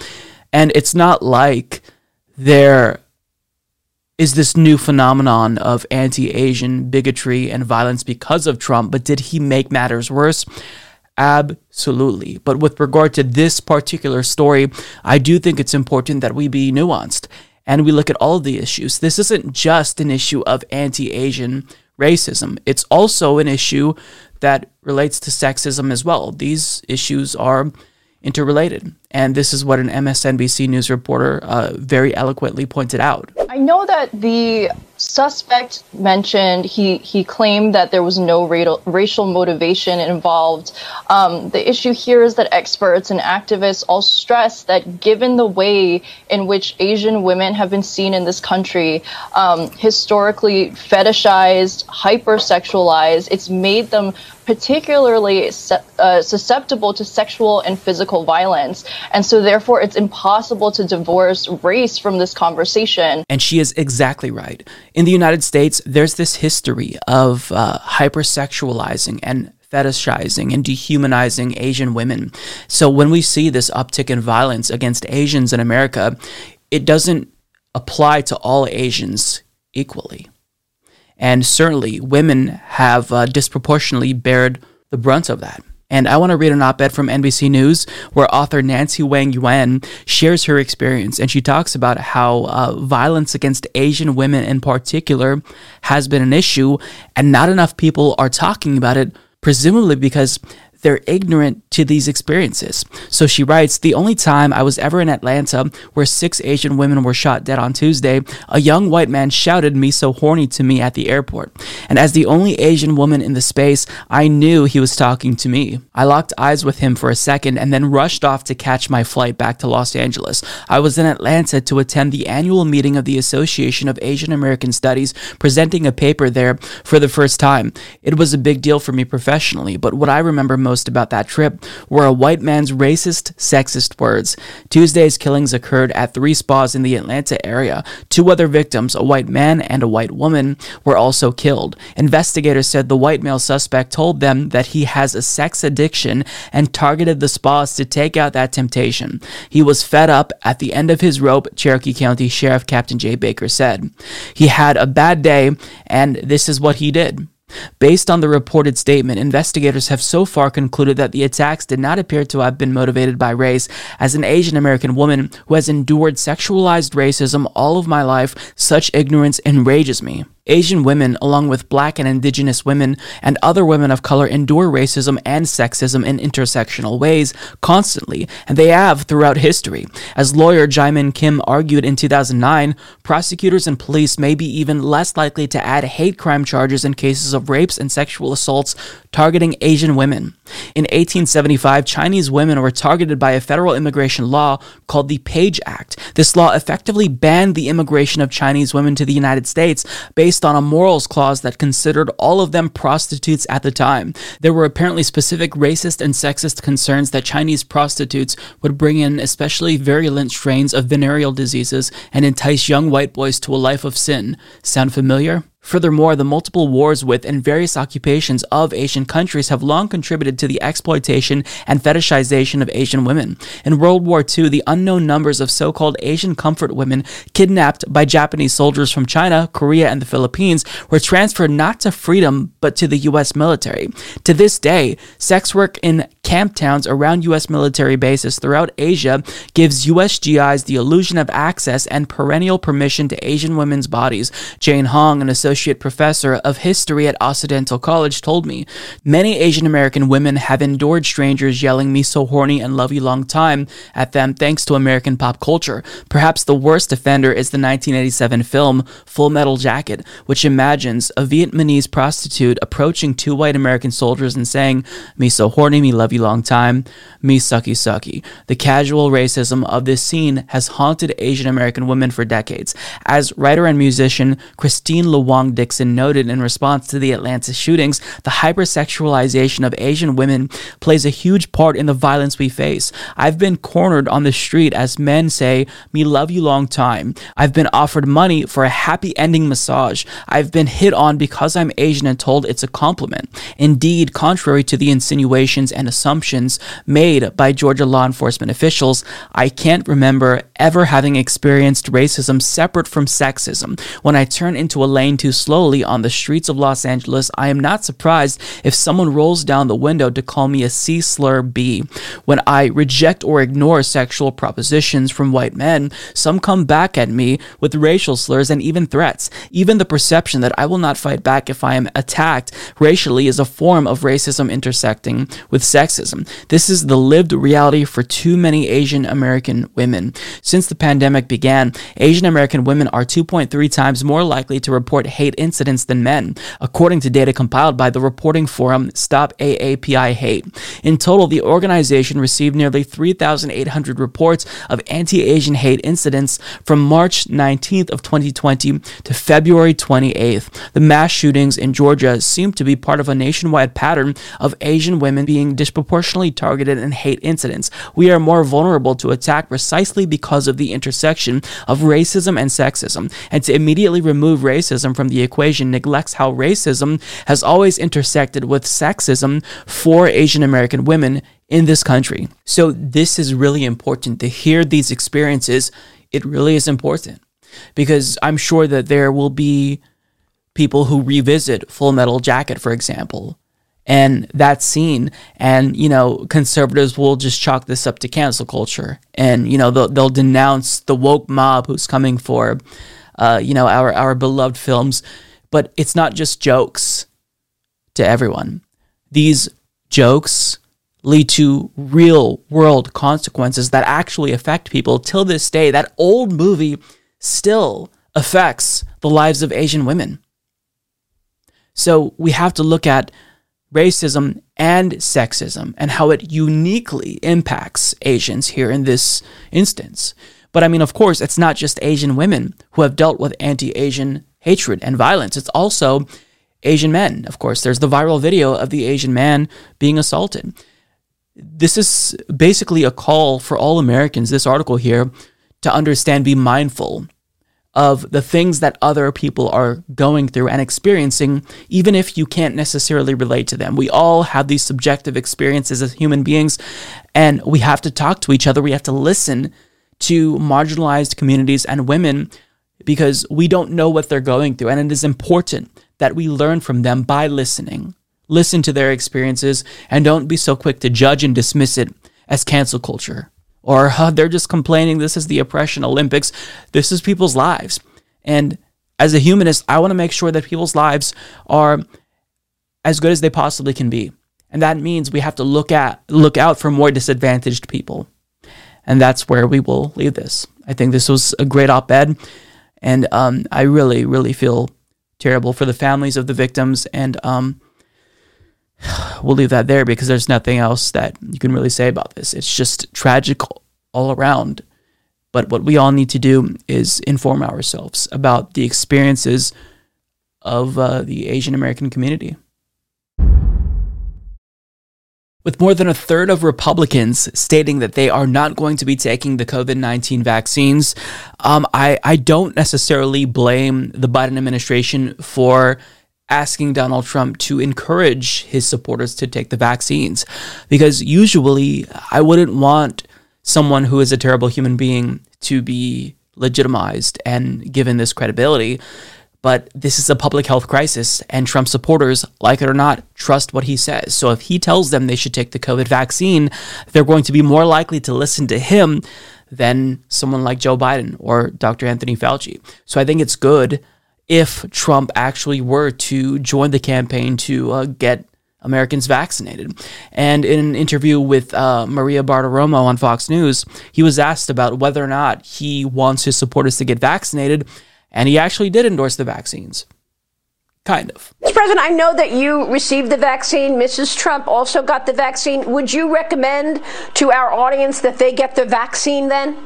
And it's not like there is this new phenomenon of anti Asian bigotry and violence because of Trump, but did he make matters worse? Absolutely. But with regard to this particular story, I do think it's important that we be nuanced and we look at all the issues. This isn't just an issue of anti Asian racism, it's also an issue that relates to sexism as well. These issues are interrelated. And this is what an MSNBC News reporter uh, very eloquently pointed out. I know that the suspect mentioned he he claimed that there was no racial racial motivation involved. Um, the issue here is that experts and activists all stress that given the way in which Asian women have been seen in this country, um, historically fetishized, hypersexualized, it's made them particularly uh, susceptible to sexual and physical violence. And so, therefore, it's impossible to divorce race from this conversation. And she is exactly right. In the United States, there's this history of uh, hypersexualizing and fetishizing and dehumanizing Asian women. So, when we see this uptick in violence against Asians in America, it doesn't apply to all Asians equally. And certainly, women have uh, disproportionately bared the brunt of that. And I want to read an op ed from NBC News where author Nancy Wang Yuen shares her experience. And she talks about how uh, violence against Asian women in particular has been an issue, and not enough people are talking about it, presumably because they're ignorant to these experiences. So she writes The only time I was ever in Atlanta where six Asian women were shot dead on Tuesday, a young white man shouted me so horny to me at the airport. And as the only Asian woman in the space, I knew he was talking to me. I locked eyes with him for a second and then rushed off to catch my flight back to Los Angeles. I was in Atlanta to attend the annual meeting of the Association of Asian American Studies, presenting a paper there for the first time. It was a big deal for me professionally, but what I remember most most about that trip were a white man's racist, sexist words. Tuesday's killings occurred at three spas in the Atlanta area. Two other victims, a white man and a white woman, were also killed. Investigators said the white male suspect told them that he has a sex addiction and targeted the spas to take out that temptation. He was fed up at the end of his rope, Cherokee County Sheriff Captain Jay Baker said. He had a bad day, and this is what he did. Based on the reported statement, investigators have so far concluded that the attacks did not appear to have been motivated by race. As an Asian American woman who has endured sexualized racism all of my life, such ignorance enrages me. Asian women, along with black and indigenous women and other women of color, endure racism and sexism in intersectional ways constantly, and they have throughout history. As lawyer Jae-min Kim argued in 2009, prosecutors and police may be even less likely to add hate crime charges in cases of rapes and sexual assaults targeting Asian women. In 1875, Chinese women were targeted by a federal immigration law called the Page Act. This law effectively banned the immigration of Chinese women to the United States based on a morals clause that considered all of them prostitutes at the time. There were apparently specific racist and sexist concerns that Chinese prostitutes would bring in especially virulent strains of venereal diseases and entice young white boys to a life of sin. Sound familiar? Furthermore, the multiple wars with and various occupations of Asian countries have long contributed to the exploitation and fetishization of Asian women. In World War II, the unknown numbers of so called Asian comfort women kidnapped by Japanese soldiers from China, Korea, and the Philippines were transferred not to freedom but to the U.S. military. To this day, sex work in camp towns around U.S. military bases throughout Asia gives U.S. GIs the illusion of access and perennial permission to Asian women's bodies. Jane Hong, an associate associate professor of history at Occidental College, told me many Asian American women have endured strangers yelling me so horny and love you long time at them thanks to American pop culture. Perhaps the worst offender is the 1987 film Full Metal Jacket, which imagines a Vietnamese prostitute approaching two white American soldiers and saying, Me so horny, me love you long time, me sucky sucky. The casual racism of this scene has haunted Asian American women for decades. As writer and musician Christine Dixon noted in response to the Atlanta shootings, the hypersexualization of Asian women plays a huge part in the violence we face. I've been cornered on the street as men say, Me love you long time. I've been offered money for a happy ending massage. I've been hit on because I'm Asian and told it's a compliment. Indeed, contrary to the insinuations and assumptions made by Georgia law enforcement officials, I can't remember ever having experienced racism separate from sexism. When I turn into a lane to too slowly on the streets of Los Angeles, I am not surprised if someone rolls down the window to call me a C slur B. When I reject or ignore sexual propositions from white men, some come back at me with racial slurs and even threats. Even the perception that I will not fight back if I am attacked racially is a form of racism intersecting with sexism. This is the lived reality for too many Asian American women. Since the pandemic began, Asian American women are 2.3 times more likely to report hate incidents than men, according to data compiled by the reporting forum Stop AAPI Hate. In total, the organization received nearly 3,800 reports of anti-Asian hate incidents from March 19th of 2020 to February 28th. The mass shootings in Georgia seem to be part of a nationwide pattern of Asian women being disproportionately targeted in hate incidents. We are more vulnerable to attack precisely because of the intersection of racism and sexism. And to immediately remove racism from the equation neglects how racism has always intersected with sexism for Asian American women in this country. So this is really important to hear these experiences. It really is important because I'm sure that there will be people who revisit Full Metal Jacket, for example, and that scene, and you know, conservatives will just chalk this up to cancel culture, and you know, they'll, they'll denounce the woke mob who's coming for, uh, you know, our our beloved films. But it's not just jokes to everyone. These jokes lead to real world consequences that actually affect people till this day. That old movie still affects the lives of Asian women. So we have to look at racism and sexism and how it uniquely impacts Asians here in this instance. But I mean, of course, it's not just Asian women who have dealt with anti Asian hatred and violence, it's also Asian men. Of course, there's the viral video of the Asian man being assaulted this is basically a call for all Americans, this article here, to understand, be mindful of the things that other people are going through and experiencing, even if you can't necessarily relate to them. We all have these subjective experiences as human beings, and we have to talk to each other. We have to listen to marginalized communities and women because we don't know what they're going through. And it is important that we learn from them by listening listen to their experiences, and don't be so quick to judge and dismiss it as cancel culture. Or *laughs* uh, they're just complaining this is the oppression Olympics. This is people's lives. And as a humanist, I want to make sure that people's lives are as good as they possibly can be. And that means we have to look at look out for more disadvantaged people. And that's where we will leave this. I think this was a great op-ed, and um, I really, really feel terrible for the families of the victims and um, *sighs* we'll leave that there because there's nothing else that you can really say about this. It's just tragic all around. But what we all need to do is inform ourselves about the experiences of uh, the Asian American community. With more than a third of Republicans stating that they are not going to be taking the COVID 19 vaccines, um, I, I don't necessarily blame the Biden administration for asking Donald Trump to encourage his supporters to take the vaccines. Because usually I wouldn't want someone who is a terrible human being to be legitimized and given this credibility. But this is a public health crisis, and Trump supporters, like it or not, trust what he says. So if he tells them they should take the COVID vaccine, they're going to be more likely to listen to him than someone like Joe Biden or Dr. Anthony Fauci. So I think it's good if Trump actually were to join the campaign to uh, get Americans vaccinated. And in an interview with uh, Maria Bartiromo on Fox News, he was asked about whether or not he wants his supporters to get vaccinated, and he actually did endorse the vaccines. Kind of. Mr. President, I know that you received the vaccine. Mrs. Trump also got the vaccine. Would you recommend to our audience that they get the vaccine then?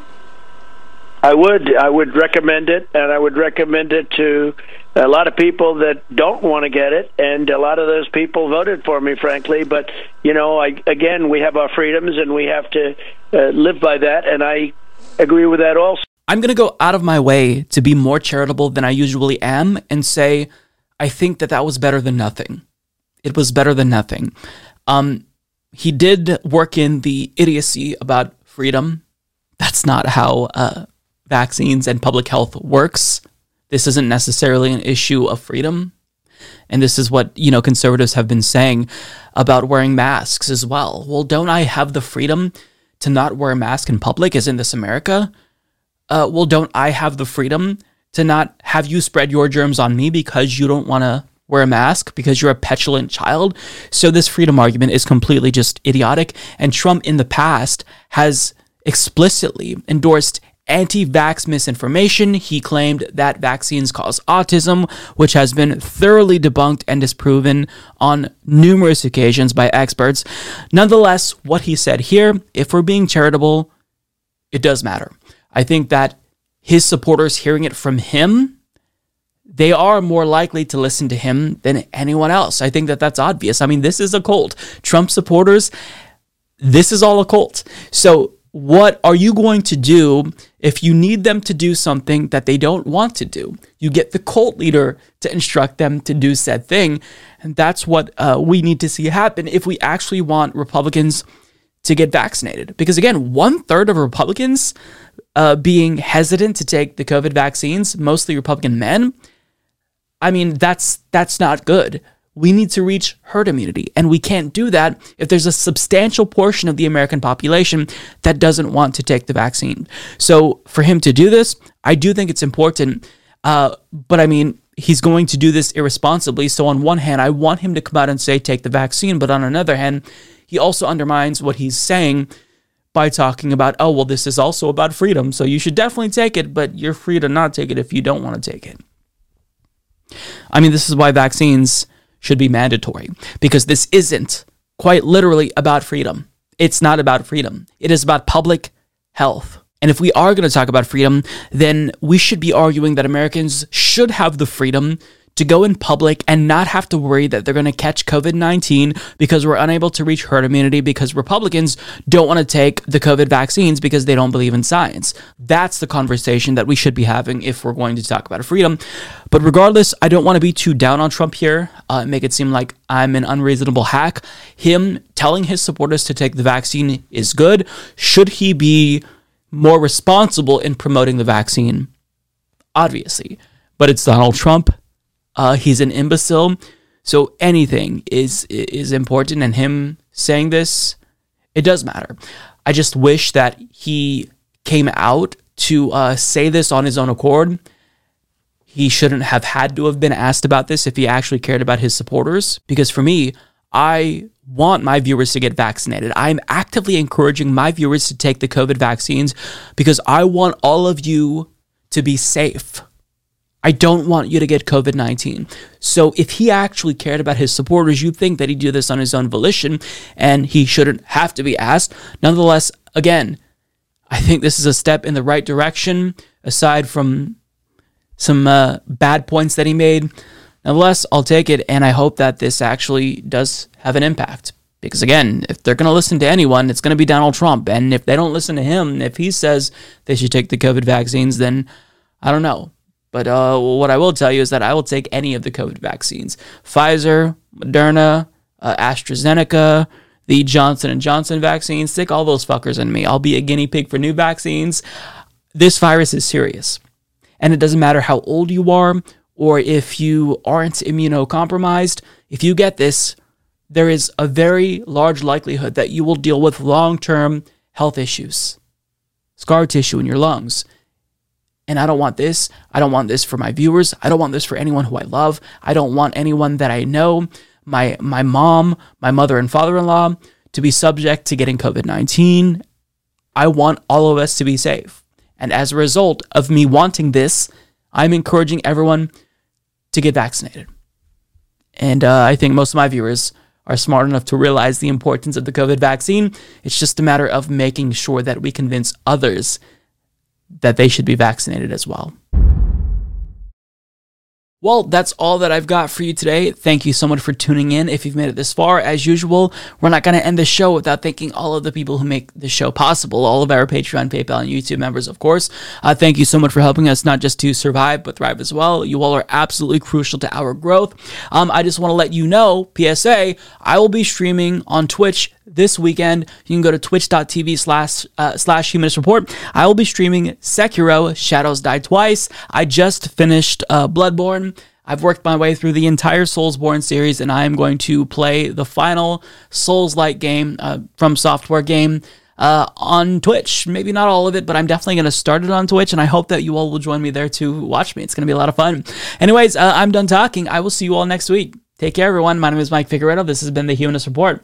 I would. I would recommend it, and I would recommend it to a lot of people that don't want to get it, and a lot of those people voted for me, frankly. But you know, I, again, we have our freedoms, and we have to uh, live by that, and I agree with that also. I'm going to go out of my way to be more charitable than I usually am, and say I think that that was better than nothing. It was better than nothing. Um, he did work in the idiocy about freedom. That's not how uh, vaccines and public health works. this isn't necessarily an issue of freedom. And this is what, you know, conservatives have been saying about wearing masks as well. Well, don't I have the freedom to not wear a mask in public? Isn't this America? Uh, well, don't I have the freedom to not have you spread your germs on me because you don't want to wear a mask because you're a petulant child? So this freedom argument is completely just idiotic. And Trump in the past has explicitly endorsed anti vax misinformation. He claimed that vaccines cause autism, which has been thoroughly debunked and disproven on numerous occasions by experts. Nonetheless, what he said here, if we're being charitable, it does matter. I think that his supporters hearing it from him, they are more likely to listen to him than anyone else. I think that that's obvious. I mean, this is a cult. Trump supporters, this is all a cult. So what are you going to do if you need them to do something that they don't want to do? You get the cult leader to instruct them to do said thing. And that's what uh, we need to see happen if we actually want Republicans to get vaccinated. Because again, one third of Republicans uh, being hesitant to take the COVID vaccines, mostly Republican men, I mean, that's that's not good we need to reach herd immunity. And we can't do that if there's a substantial portion of the American population that doesn't want to take the vaccine. So for him to do this, I do think it's important. Uh, but I mean, he's going to do this irresponsibly. So on one hand, I want him to come out and say, take the vaccine. But on another hand, he also undermines what he's saying by talking about, oh, well, this is also about freedom. So you should definitely take it, but you're free to not take it if you don't want to take it. I mean, this is why vaccines should be mandatory because this isn't quite literally about freedom. It's not about freedom. It is about public health. And if we are going to talk about freedom, then we should be arguing that Americans should have the freedom to go in public and not have to worry that they're going to catch COVID 19 because we're unable to reach herd immunity because Republicans don't want to take the COVID vaccines because they don't believe in science. That's the conversation that we should be having if we're going to talk about freedom. But regardless, I don't want to be too down on Trump here, uh, make it seem like I'm an unreasonable hack. Him telling his supporters to take the vaccine is good. Should he be more responsible in promoting the vaccine? Obviously. But it's Donald Trump uh, he's an imbecile. So anything is is important, and him saying this, it does matter. I just wish that he came out to uh, say this on his own accord. He shouldn't have had to have been asked about this if he actually cared about his supporters. Because for me, I want my viewers to get vaccinated. I'm actively encouraging my viewers to take the COVID vaccines because I want all of you to be safe. I don't want you to get COVID 19. So if he actually cared about his supporters, you'd think that he'd do this on his own volition and he shouldn't have to be asked. Nonetheless, again, I think this is a step in the right direction, aside from some uh, bad points that he made. Nonetheless, I'll take it, and I hope that this actually does have an impact. Because again, if they're going to listen to anyone, it's going to be Donald Trump. And if they don't listen to him, if he says they should take the COVID vaccines, then I don't know. But uh, what I will tell you is that I will take any of the COVID vaccines: Pfizer, Moderna, uh, AstraZeneca, the Johnson and Johnson vaccine. Stick all those fuckers in me. I'll be a guinea pig for new vaccines. This virus is serious, and it doesn't matter how old you are or if you aren't immunocompromised. If you get this, there is a very large likelihood that you will deal with long-term health issues, scar tissue in your lungs and I don't want this. I don't want this for my viewers. I don't want this for anyone who I love. I don't want anyone that I know, my my mom, my mother and father-in-law to be subject to getting COVID-19. I want all of us to be safe. And as a result of me wanting this, I'm encouraging everyone to get vaccinated. And uh, I think most of my viewers are smart enough to realize the importance of the COVID vaccine. It's just a matter of making sure that we convince others that they should be vaccinated as well. Well, that's all that I've got for you today. Thank you so much for tuning in. If you've made it this far, as usual, we're not going to end the show without thanking all of the people who make the show possible, all of our Patreon, PayPal, and YouTube members, of course. Uh, thank you so much for helping us not just to survive, but thrive as well. You all are absolutely crucial to our growth. Um, I just want to let you know, PSA, I will be streaming on Twitch this weekend. You can go to twitch.tv slash uh, slash humanist report. I will be streaming Sekiro Shadows Die Twice. I just finished uh, Bloodborne. I've worked my way through the entire Soulsborne series, and I am going to play the final Souls-like game uh, FromSoftware Game uh, on Twitch. Maybe not all of it, but I'm definitely going to start it on Twitch, and I hope that you all will join me there to watch me. It's going to be a lot of fun. Anyways, uh, I'm done talking. I will see you all next week. Take care, everyone. My name is Mike Figueredo. This has been the Humanist Report.